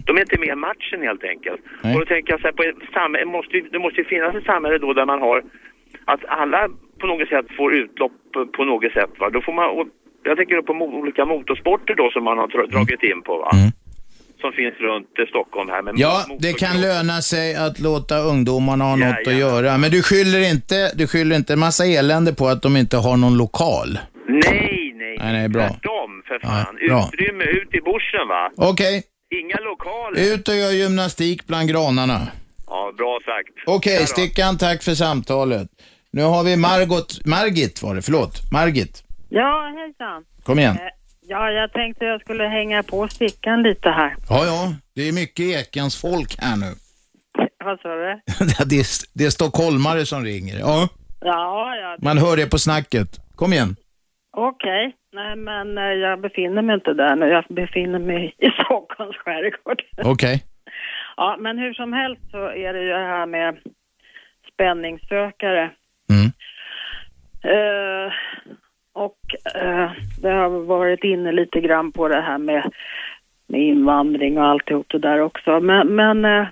De är inte med i matchen helt enkelt. Nej. Och då tänker jag så här, på ett samhälle, måste, det måste ju finnas ett samhälle då där man har att alla på något sätt får utlopp på- något sätt va. Då får man, och jag tänker då på olika motorsporter då som man har dra- dragit in på va. Som finns runt eh, Stockholm här. Med Ja, det kan löna sig att låta ungdomarna ha något att Jajamän. göra. Men du skyller inte, du skyller inte en massa elände på att de inte har någon lokal. Nej, nej. Nej, nej, bra. Tvärtom, för Ja, fan. bra. Utrymme ut i bushen, va? Okej, Inga lokaler. ut och gör gymnastik bland granarna. Ja, bra sagt. Okej, Ja då. Stickan, tack för samtalet. Nu har vi Margot, Margit var det, förlåt. Margit, Ja, hejsan. kom igen. Ja, jag tänkte jag skulle hänga på stickan lite här. Ja, ja, det är mycket Ekens folk här nu. Vad sa du? Det är, det är stockholmare som ringer. Ja, Ja, ja. man hör det på snacket. Kom igen. Okej. Nej, men eh, jag befinner mig inte där nu. Jag befinner mig i Stockholms skärgård. Okej. Ja, men hur som helst så är det ju det här med spänningssökare. Mm. Eh, och eh, det har varit inne lite grann på det här med, med invandring och alltihop det där också. Men, men eh,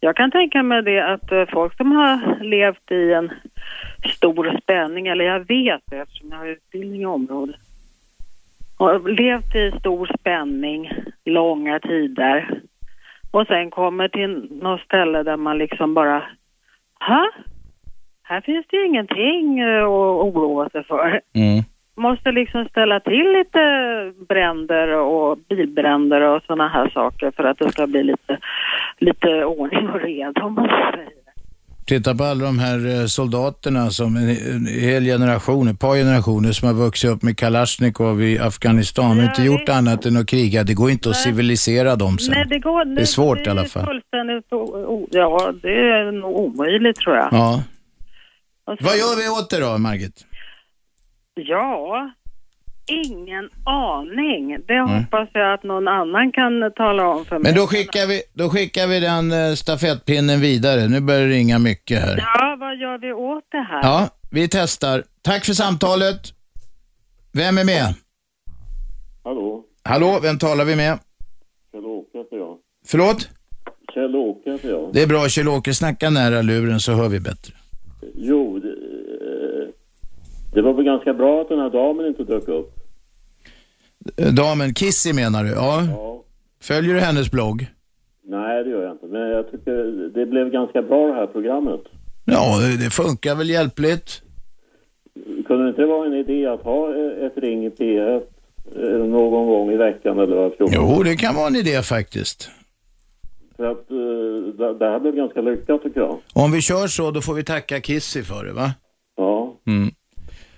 jag kan tänka mig det att eh, folk som har levt i en stor spänning, eller jag vet det eftersom jag har utbildning i området, har levt i stor spänning långa tider och sen kommer till något ställe där man liksom bara, ha? Här finns det ju ingenting eh, att oroa sig för. Mm. Måste liksom ställa till lite bränder och bilbränder och sådana här saker för att det ska bli lite, lite ordning och reda om man säger. Titta på alla de här eh, soldaterna som en, hel generation, ett par generationer som har vuxit upp med Kalashnikov i Afghanistan och inte gjort annat än att kriga. Det går inte att civilisera dem sen. Nej, det, går, Det är svårt i alla fall. Ja, det är nog omöjligt tror jag. Ja. Så- Vad gör vi åt det då, Margit? Ja, ingen aning. Det hoppas jag att någon annan kan tala om för mig. Men då skickar vi, då skickar vi den eh, stafettpinnen vidare. Nu börjar det ringa mycket här. Ja, vad gör vi åt det här? Ja, vi testar. Tack för samtalet. Vem är med? Hallå, Hallå, vem talar vi med? Kjell-Åke heter jag. Förlåt? Kjell-Åke heter jag. Det är bra, Kjell-Åke. Snacka nära luren så hör vi bättre. Jo, det, det var väl ganska bra att den här damen inte dök upp. Damen Kissy menar du? Ja. Ja. Följer du hennes blogg? Nej, det gör jag inte. Men jag tycker det blev ganska bra det här programmet. Ja, det funkar väl hjälpligt. Kunde det inte vara en idé att ha eh, ett ring i P1 eh, någon gång i veckan eller var fjorton? Jo, det kan vara en idé faktiskt. För att eh, det, här blev ganska lyckat tycker jag. Om vi kör så, då får vi tacka Kissy för det, va? Ja, Mm.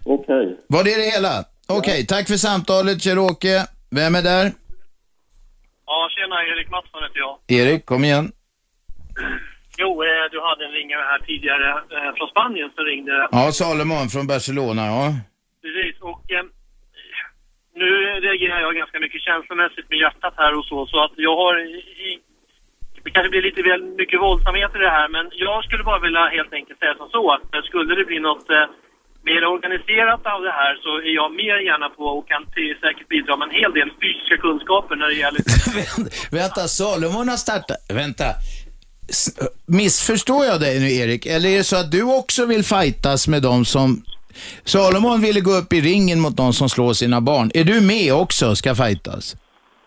okej. Var det det hela? Okej, tack för samtalet Kjell-Åke. Vem är där? Ja, tjena, Erik Mattsson heter jag. Erik, kom igen. Jo, eh, du hade en ringare här tidigare eh, från Spanien som ringde. Ja, Salomon från Barcelona, ja. Precis, och eh, nu reagerar jag ganska mycket känslomässigt med hjärtat här och så, så att jag har i, det kanske blir lite väl mycket våldsamhet i det här, men jag skulle bara vilja helt enkelt säga som så att eh, skulle det bli något eh, mer organiserat av det här så är jag mer gärna på och kan säkert bidra med en hel del fysiska kunskaper när det gäller Vänta, Salomon har startat... Vänta. S- Missförstår jag dig nu, Erik? Eller är det så att du också vill fightas med de som... Salomon ville gå upp i ringen mot de som slår sina barn. Är du med också och ska fightas?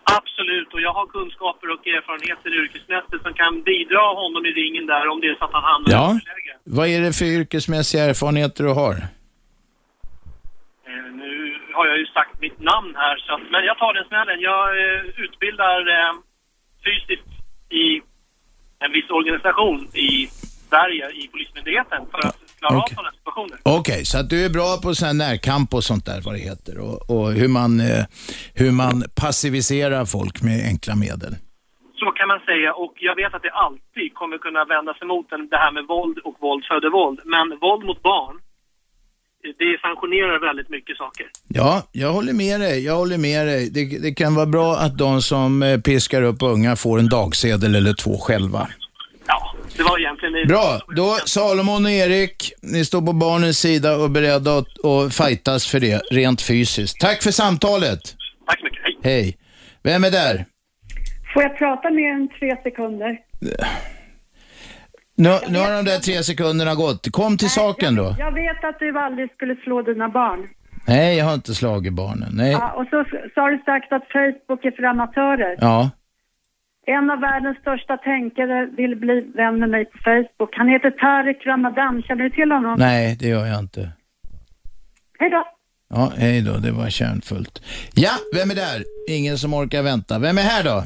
Absolut, jag har kunskaper och erfarenheter yrkesmässigt som kan bidra honom i ringen där om det är så att han hamnar i Ja. underläge. Vad är det för yrkesmässiga erfarenheter du har? Eh, Nu har jag ju sagt mitt namn här, så att, men jag tar den smällen. Jag eh, utbildar eh, fysiskt i en viss organisation i Sverige, i Polismyndigheten, för att klara av sådana situationer. Okej, så att du är bra på sån här närkamp och sånt där, vad det heter. Och, och hur, man, eh, hur man passiviserar folk med enkla medel. Så kan man säga, och jag vet att det alltid kommer kunna vända sig mot den, det här med våld och våld föder våld. Men våld mot barn, eh, det sanktionerar väldigt mycket saker. Ja, jag håller med dig. Jag håller med dig. Det, det kan vara bra att de som eh, piskar upp unga får en dagsedel eller två själva. Det var egentligen... det- Bra, då Salomon och Erik, ni står på barnens sida och är beredda att, att fightas för det, rent fysiskt. Tack för samtalet. Tack så mycket, hej. Hej. Vem är där? Får jag prata mer än tre sekunder? Nu, nu har de där tre sekunderna gått. Kom till saken då. Jag vet att du aldrig skulle slå dina barn. Nej, jag har inte slagit barnen. Nej. Ja, och så, så har du sagt att Facebook är för amatörer. Ja. En av världens största tänkare vill bli vän med mig på Facebook. Han heter Tariq Ramadan. Känner du till honom? Nej, det gör jag inte. Hej då. Ja, hej då, det var kärnfullt. Ja, vem är där? Ingen som orkar vänta. Vem är här då?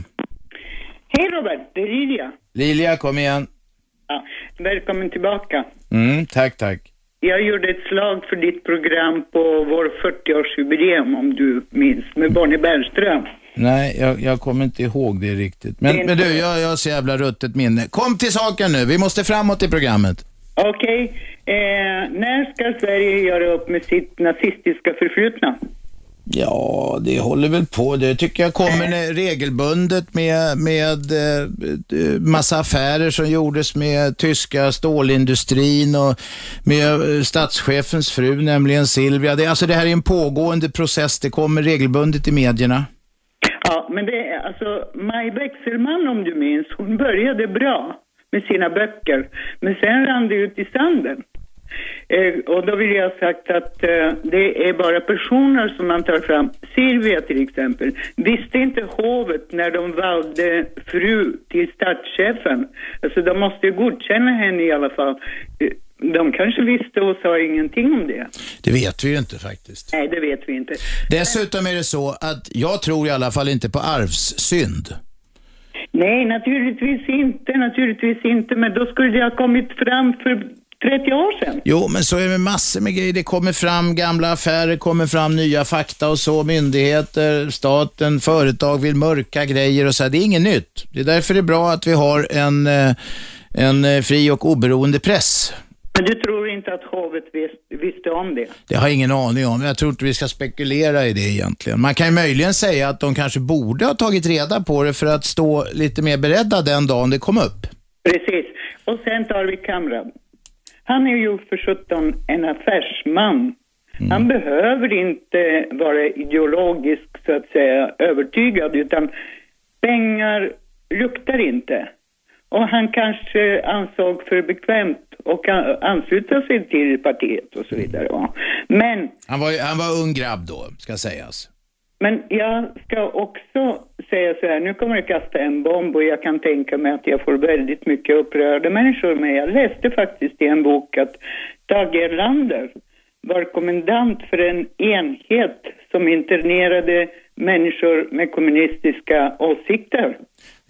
Hej Robert, det är Lilia. Lilja, kom igen. Ja, välkommen tillbaka. Mm, tack, tack. Jag gjorde ett slag för ditt program på vår 40-årsjubileum om du minns, med Bonnie Bernström. Nej, jag, jag kommer inte ihåg det riktigt. Men, Det men du, jag, jag har så jävla ruttet minne. Kom till saken nu, vi måste framåt i programmet. Okej, eh, när ska Sverige göra upp med sitt nazistiska förflutna? Ja, det håller väl på. Det tycker jag kommer när- regelbundet med, med eh, eh, massa affärer som gjordes med tyska stålindustrin och med eh, statschefens fru, nämligen Silvia. Det, alltså det här är en pågående process. Det kommer regelbundet i medierna. Ja, men det är alltså Maj Bexelman, om du minns, hon började bra med sina böcker, men sen rann det ut i sanden. Eh, och då vill jag ha sagt att eh, det är bara personer som man tar fram. Silvia till exempel, visste inte hovet när de valde fru till statschefen? Alltså de måste ju godkänna henne i alla fall. Eh, de kanske visste och sa ingenting om det. Det vet vi ju inte faktiskt. Nej, det vet vi inte. Dessutom är det så att jag tror i alla fall inte på arvssynd. Nej, naturligtvis inte, naturligtvis inte, men då skulle det ha kommit fram för 30 år sedan. Jo, men så är det med massor med grejer. Det kommer fram gamla affärer, kommer fram nya fakta och så. Myndigheter, staten, företag vill mörka grejer och så. Det är inget nytt. Det är därför det är bra att vi har en, eh, en eh, fri och oberoende press. Men du tror inte att hovet vis, visste om det? Det har jag ingen aning om. Jag tror inte vi ska spekulera i det egentligen. Man kan ju möjligen säga att de kanske borde ha tagit reda på det för att stå lite mer beredda den dagen det kom upp. Precis. Och sen tar vi Kamran. Han är ju för 17 en affärsman. Han behöver inte vara ideologisk, så att säga, övertygad, utan pengar luktar inte. Och han kanske ansåg för bekvämt och an- ansluta sig till partiet och så vidare. va. Men Han var, han var ung grabb då, ska sägas. Men jag ska också säga så här, nu kommer jag kasta en bomb och jag kan tänka mig att jag får väldigt mycket upprörda människor, men jag läste faktiskt i en bok att Tage Erlander var kommendant för en enhet som internerade människor med kommunistiska åsikter.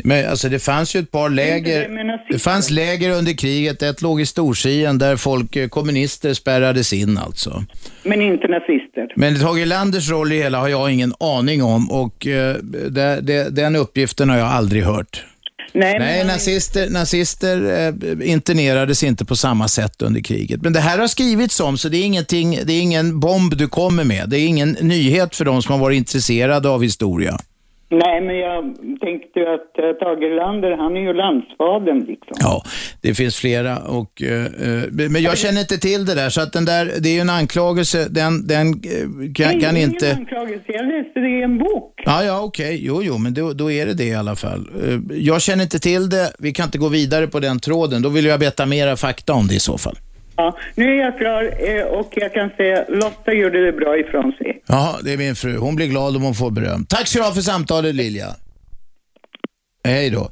Men alltså det fanns ju ett par läger. Det fanns läger under kriget. Ett låg i Storsien där folk, eh, kommunister, spärrades in alltså. Men inte nazister. Men Tage Erlanders roll i hela har jag ingen aning om och eh, det, det, den uppgiften har jag aldrig hört. Nej, men Nej han- nazister, nazister eh, internerades inte på samma sätt under kriget. Men det här har skrivits om, så det är, ingenting, det är ingen bomb du kommer med. Det är ingen nyhet för de som har varit intresserade av historia. Nej, men jag tänkte att uh, Tage Erlander, han är ju landsfadern liksom. Ja, det finns flera och, eh, eh, men jag känner inte till det där så att den där, det är ju en anklagelse, den, den eh, kan, kan Ingen inte... anklagelse, jag läste det i en bok. Ja, ja, okej. Jo, jo, men då, då är det det i alla fall. Eh, Jag känner inte till det. Vi kan inte gå vidare på den tråden. Då vill jag veta mera fakta om det i så fall. Ja, nu är jag klar eh, och jag kan säga Lotta gjorde det bra ifrån sig. Ja, det är min fru. Hon blir glad om hon får beröm. Tack så du för samtalet Lilja. Hej då.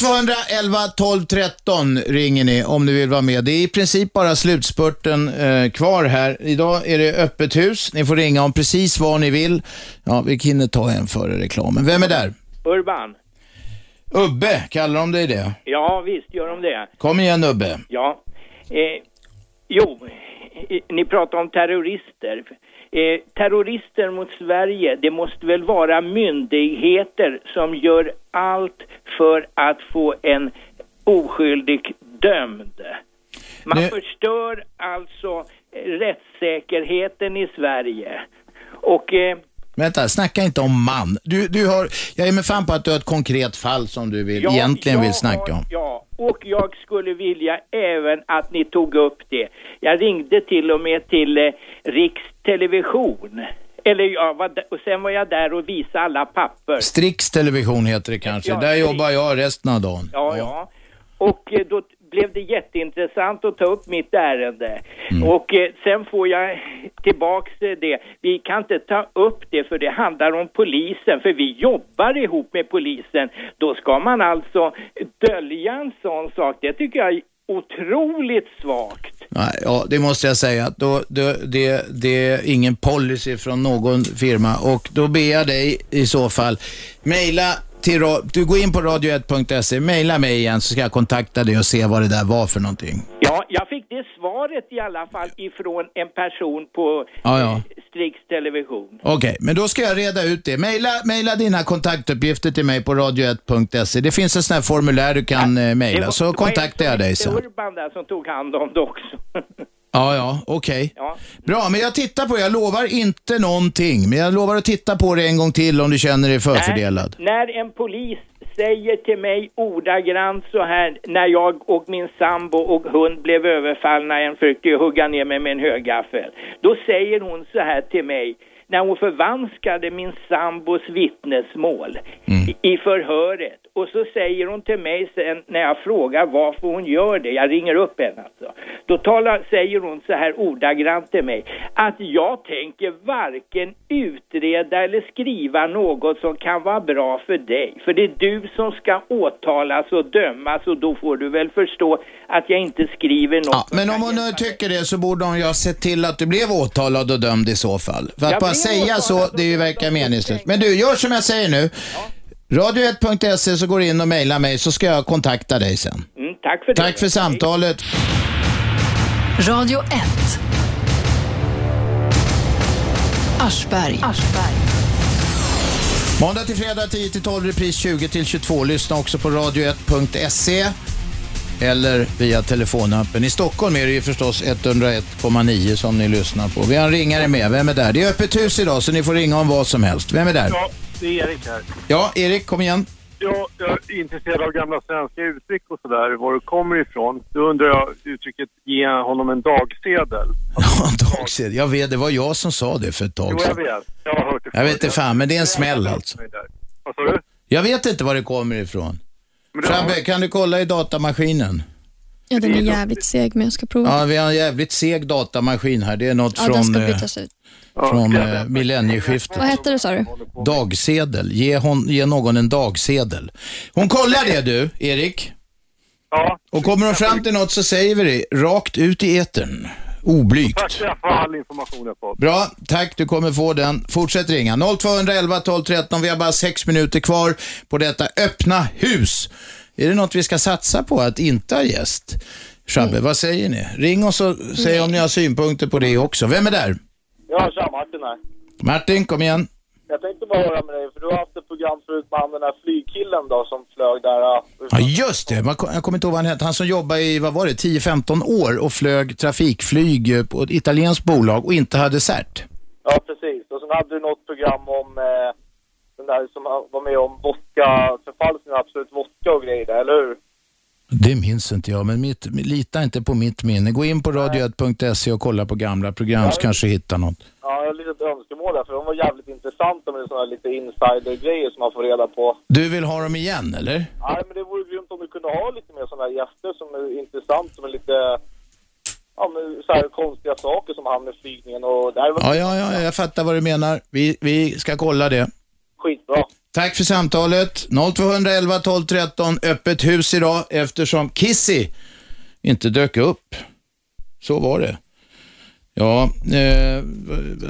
0211 12 13 ringer ni om ni vill vara med. Det är i princip bara slutspurten eh, kvar här. Idag är det öppet hus. Ni får ringa om precis vad ni vill. Ja, vi hinner ta en före reklamen. Vem är där? Urban. Ubbe, kallar de dig det? Ja, visst gör de det. Kom igen Ubbe. Ja. Eh, jo, ni pratar om terrorister. Eh, terrorister mot Sverige, det måste väl vara myndigheter som gör allt för att få en oskyldig dömd. Man Nu- förstör alltså rättssäkerheten i Sverige. Och eh, Vänta, snacka inte om man. Du, du har, jag är med fan på att du har ett konkret fall som du vill, Ja, egentligen vill jag snacka har- om. Ja, och jag skulle vilja även att ni tog upp det. Jag ringde till och med till eh, Rikstelevision. Eller ja, var, d- och sen var jag där och visade alla papper. Strix television heter det kanske. Ja, Där jobbar jag resten av dagen. Ja, ja. Och eh, då blev det jätteintressant att ta upp mitt ärende. Och eh, sen får jag tillbaks eh, det. Vi kan inte ta upp det för det handlar om polisen, för vi jobbar ihop med polisen. Då ska man alltså dölja en sån sak. Det tycker jag otroligt svagt. Nej, ja, det måste jag säga. Då, det, det, det är ingen policy från någon firma och då ber jag dig i så fall mejla till, du går in på radio1.se, mejla mig igen så ska jag kontakta dig och se vad det där var för någonting. Ja, jag fick det svaret i alla fall ifrån en person på Ja, ja. Strix Television. Okej, men då ska jag reda ut det. Mejla, mejla dina kontaktuppgifter till mig på radio1.se. Det finns en sån här formulär du kan eh, mejla, så kontaktar jag dig sen. Urban där som tog hand om det också. Ja, ja, okej. Ja. Bra, men jag tittar på det. Jag lovar inte någonting, men jag lovar att titta på det en gång till om du känner dig förfördelad. När, när en polis säger till mig ordagrant så här när jag och min sambo och hund blev överfallna, en försökte hugga ner mig med en högaffel. Då säger hon så här till mig när hon förvanskade min sambos vittnesmål i, i förhöret. Och så säger hon till mig sen när jag frågar varför hon gör det, jag ringer upp henne alltså. Då talar, säger hon så här ordagrant till mig att jag tänker varken utreda eller skriva något som kan vara bra för dig. För det är du som ska åtalas och dömas och då får du väl förstå att jag inte skriver något. Ja, men om hon nu tycker det så borde hon ju ha sett till att du blev åtalad och dömd i så fall. För att Jag bara säga så, det är ju verkar meningslöst. Men du, gör som jag säger nu. Radio1.se så går du in och mejlar mig så ska jag kontakta dig sen. Mm, tack för det. Tack för samtalet. Radio 1. Aschberg. Måndag till fredag 10 till 12, repris 20 till 22. Lyssna också på radio1.se eller via telefonappen. I Stockholm är det ju förstås 101,9 som ni lyssnar på. Vi har en ringare med. Vem är där? Det är öppet hus idag så ni får ringa om vad som helst. Vem är där? Ja, det är Erik här. Ja, Erik, kom igen. Ja, jag är intresserad av gamla svenska uttryck och sådär, var det kommer ifrån. Då undrar jag uttrycket ge honom en dagsedel. Dagsedel. Jag vet, det var jag som sa det för ett tag Jo, jag sedan. vet. Jag har hört det Jag vet inte fan, men det är en smäll alltså. Vad sa du? Jag vet inte var det kommer ifrån. Shabbe, kan du kolla i datamaskinen? Ja, den är jävligt seg, men jag ska prova. Ja, vi har en jävligt seg datamaskin här. Det är något Ja, den från, ska eh, bytas ut. Från eh, millennieskiftet. Vad hette det sa du? Dagsedel. Ge, hon, ge någon en dagsedel. Hon kollar det du, Erik. Ja. Och kommer hon fram till något så säger vi det rakt ut i etern. Oblygt. Tack för all information jag fått. Bra, tack. Du kommer få den. Fortsätt ringa. 0211 12 13. Vi har bara sex minuter kvar på detta öppna hus. Är det något vi ska satsa på att inte ha gäst? Shabbe, vad säger ni? Ring oss och säg om ni har synpunkter på det också. Vem är där? Ja, tja Martin här. Martin, kom igen. Jag tänkte bara höra med dig, för du har haft ett program förut med han den där flygkillen då som flög där. ja. Just det. Man- Jag kommer inte ihåg vad han hette. Han som jobbade i, vad var det, 10-15 år och flög trafikflyg eh, på ett italienskt bolag och inte hade cert. Ja, precis. Och sen hade du något program om eh, den där som var med om vodka, förfalskning absolut vodka och grejer där, eller hur? Det minns inte jag, men mitt, lita inte på mitt minne. Gå in på radio1.se och kolla på gamla program så kanske du hittar något. Ja, jag har lite önskemål där, för de var jävligt intressanta med sådana här lite insider-grejer som man får reda på. Du vill ha dem igen, eller? Nej, men det vore grymt om du kunde ha lite mer sådana här gäster som är intressant, som är lite, ja men så här konstiga saker som han med flygningen och det här var Ja, ja, ja, jag fattar vad du menar. Vi, vi ska kolla det. skitbra. Tack för samtalet. 0211 12 13, öppet hus idag eftersom Kissy inte dök upp. Så var det. Ja, eh,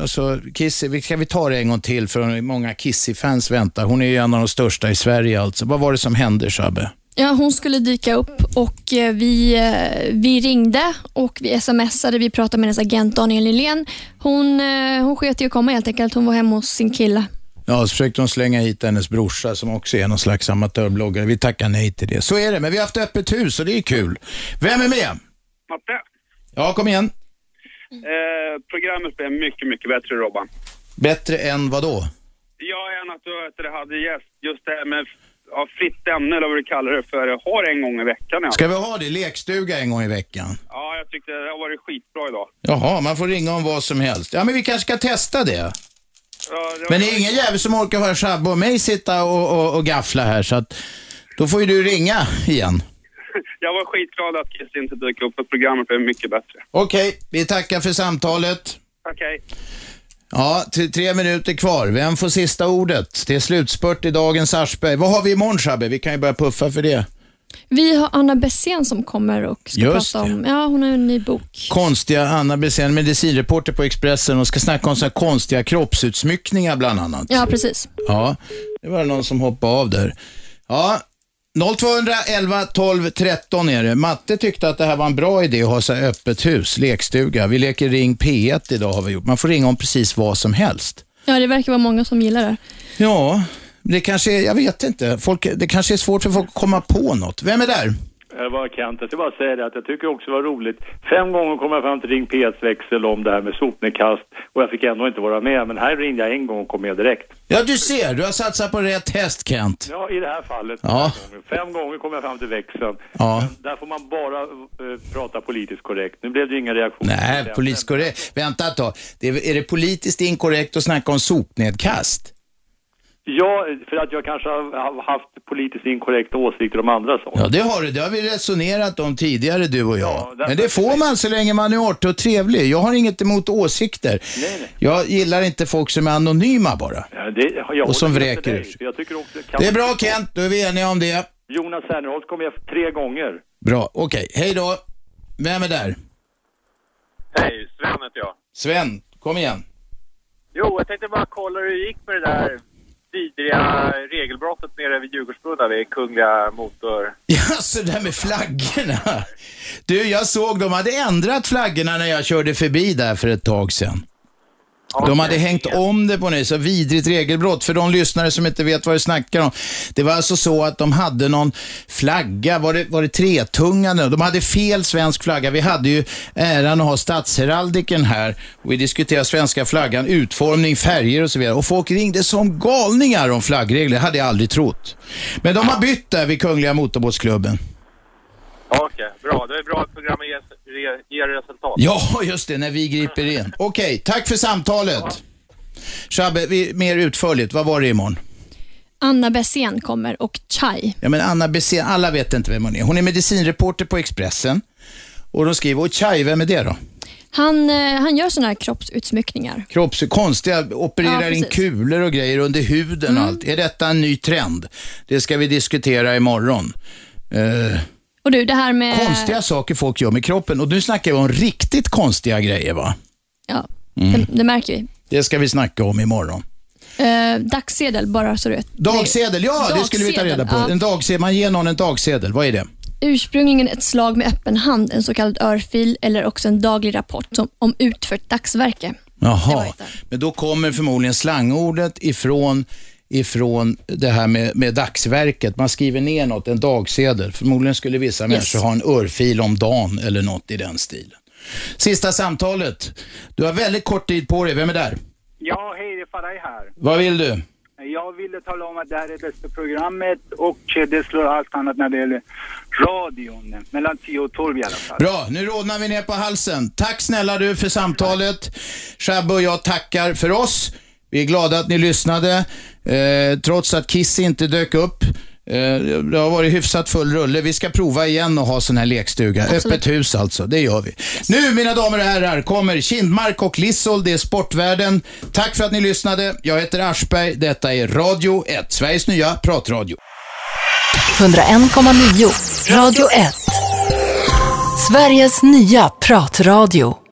alltså Kissy, vi- ska vi ta det en gång till för många Kissy-fans väntar. Hon är ju en av de största i Sverige alltså. Vad var det som hände Shabbe? Ja, hon skulle dyka upp och eh, vi, eh, vi ringde och vi smsade. Vi pratade med hennes agent Daniel Nylén. Hon, eh, hon sket i att komma helt enkelt. Hon var hemma hos sin kille. Ja, så försökte hon slänga hit hennes brorsa som också är någon slags amatörbloggare. Vi tackar nej till det. Så är det, men vi har haft öppet hus och det är kul. Vem är med? Matte, Ja, kom igen. eh, programmet blev mycket, mycket bättre Robban. Bättre än vad då? Jag än att du det hade gäst, just det här med ja, fritt ämne eller vad du kallar det för, har en gång i veckan. Ja. Ska vi ha det? Lekstuga en gång i veckan? ja, jag tyckte det har varit skitbra idag. Jaha, man får ringa om vad som helst. Ja, men vi kanske ska testa det. Men det är ingen jävel som orkar höra Shabbe och mig sitta och, och, och gaffla här, så att då får ju du ringa igen. jag var skitglad att Kiss inte dök upp för programmet blev mycket bättre. Okej, vi tackar för samtalet. Okej. Ja, t- tre minuter kvar. Vem får sista ordet? Det är slutspurt i dagens Aschberg. Vad har vi imorgon Shabbe? Vi kan ju börja puffa för det. Vi har Anna Bessén som kommer och ska Just prata om, ja hon har en ny bok. Konstiga Anna Bessén, medicinreporter på Expressen och ska snacka om så konstiga kroppsutsmyckningar bland annat. Ja, precis. Ja, det var någon som hoppade av där. Ja, 0211 12 13 är det. Matte tyckte att det här var en bra idé att ha så öppet hus, lekstuga. Vi leker Ring P1 idag har vi gjort. Man får ringa om precis vad som helst. Ja, det verkar vara många som gillar det. Ja, det kanske är, jag vet inte. Folk, det kanske är svårt för folk att komma på något. Vem är där? Det var Kent. Jag ska bara säga det att jag tycker också det var roligt. Fem gånger kom jag fram till Ring P1 växel om det här med sopnedkast och jag fick ändå inte vara med. Men här ringde jag en gång och kom med direkt. Ja, du ser. Du har satsat på rätt häst, Kent. Ja, i det här fallet. Ja. Fem gånger. Kom jag fram till växeln. Ja. Där får man bara eh, prata politiskt korrekt. Nu blev det ju inga reaktioner. Nej, politiskt korrekt. Vänta ett tag. Det är, är det politiskt inkorrekt att snacka om sopnedkast? Ja, för att jag kanske har haft politiskt inkorrekta åsikter om andra saker. Ja, det har du. Det har vi resonerat om tidigare, du och jag. därför- Men det får man så länge man är artig och trevlig. Jag har inget emot åsikter. Nej, nej. Jag gillar inte folk som är anonyma bara. Ja, det, jag Och som vräker ur sig. Jag tycker också, Det är bra Kent, då är vi eniga om det. Jonas Sernerholt kom jag tre gånger. Bra, okej. Hej då. Vem är där? Hej, Sven heter jag. Sven, kom igen. Jo, jag tänkte bara kolla hur det gick med det där vidriga regelbrottet nere vid Djurgårdsbrunna vid Kungliga Motor... Ja, så det där med flaggorna. Du, jag såg de hade ändrat flaggorna när jag körde förbi där för ett tag sedan. De hade hängt om det på något så vidrigt regelbrott. För de lyssnare som inte vet vad det snackar om. Det var alltså så att de hade någon flagga, var det, var det tretungande? De hade fel svensk flagga. Vi hade ju äran att ha statsheraldiken här och vi diskuterade svenska flaggan, utformning, färger och så vidare. Och folk ringde som galningar om flaggregler, hade jag aldrig trott. Men de har bytt där vid Kungliga Motorbåtsklubben. Okej, bra. Det är bra att programmet ger, resultat. Ja, just det, när vi griper in. Okej, tack för samtalet. Shabbe, vi, mer utförligt, vad var det imorgon? Anna Bessén kommer och Chai. Ja, men Anna Bessén, alla vet inte vem hon är. Hon är medicinreporter på Expressen. Och de skriver, och Chai, vem är det då? Han, eh, han gör sådana här kroppsutsmyckningar. Kropps, konstiga, opererar Ja, in precis. Mm. kulor och grejer under huden och allt. Är detta en ny trend? Det ska vi diskutera imorgon. Eh, Och du, det här med... konstiga saker folk gör med kroppen. Och nu snackar vi om riktigt konstiga grejer va? Ja, Mm. det, det märker vi. Det ska vi snacka om imorgon. Eh, dagssedel, bara så du vet. Dagsedel, ja det skulle vi ta reda på. Dagsedel, En dagsedel, man ger någon en dagsedel, vad är det? Ursprungligen ett slag med öppen hand, en så kallad örfil eller också en daglig rapport som, om utfört dagsverke. Jaha, men då kommer förmodligen slangordet ifrån, ifrån det här med, med dagsverket. Man skriver ner något, en dagsedel. Förmodligen skulle vissa människor ha en örfil om dagen eller något i den stilen. Sista samtalet. Du har väldigt kort tid på dig. Vem är där? Ja, hej, det är Faraj här. Vad vill du? Jag ville tala om att det här är bästa programmet och det slår allt annat när det gäller radion. Mellan 10 och 12 i alla fall. Bra, nu rodnar vi ner på halsen. Tack snälla du för samtalet. Shabbe och jag tackar för oss. Vi är glada att ni lyssnade, eh, trots att Kiss inte dök upp. Eh, det har varit hyfsat full rulle. Vi ska prova igen och ha sån här lekstuga. Absolut. Öppet hus alltså, det gör vi. Nu mina damer och herrar kommer Kindmark och Lissol, det är Sportvärlden. Tack för att ni lyssnade. Jag heter Aschberg, detta är Radio 1, Sveriges nya pratradio. 101,9 Radio 1. Sveriges nya pratradio.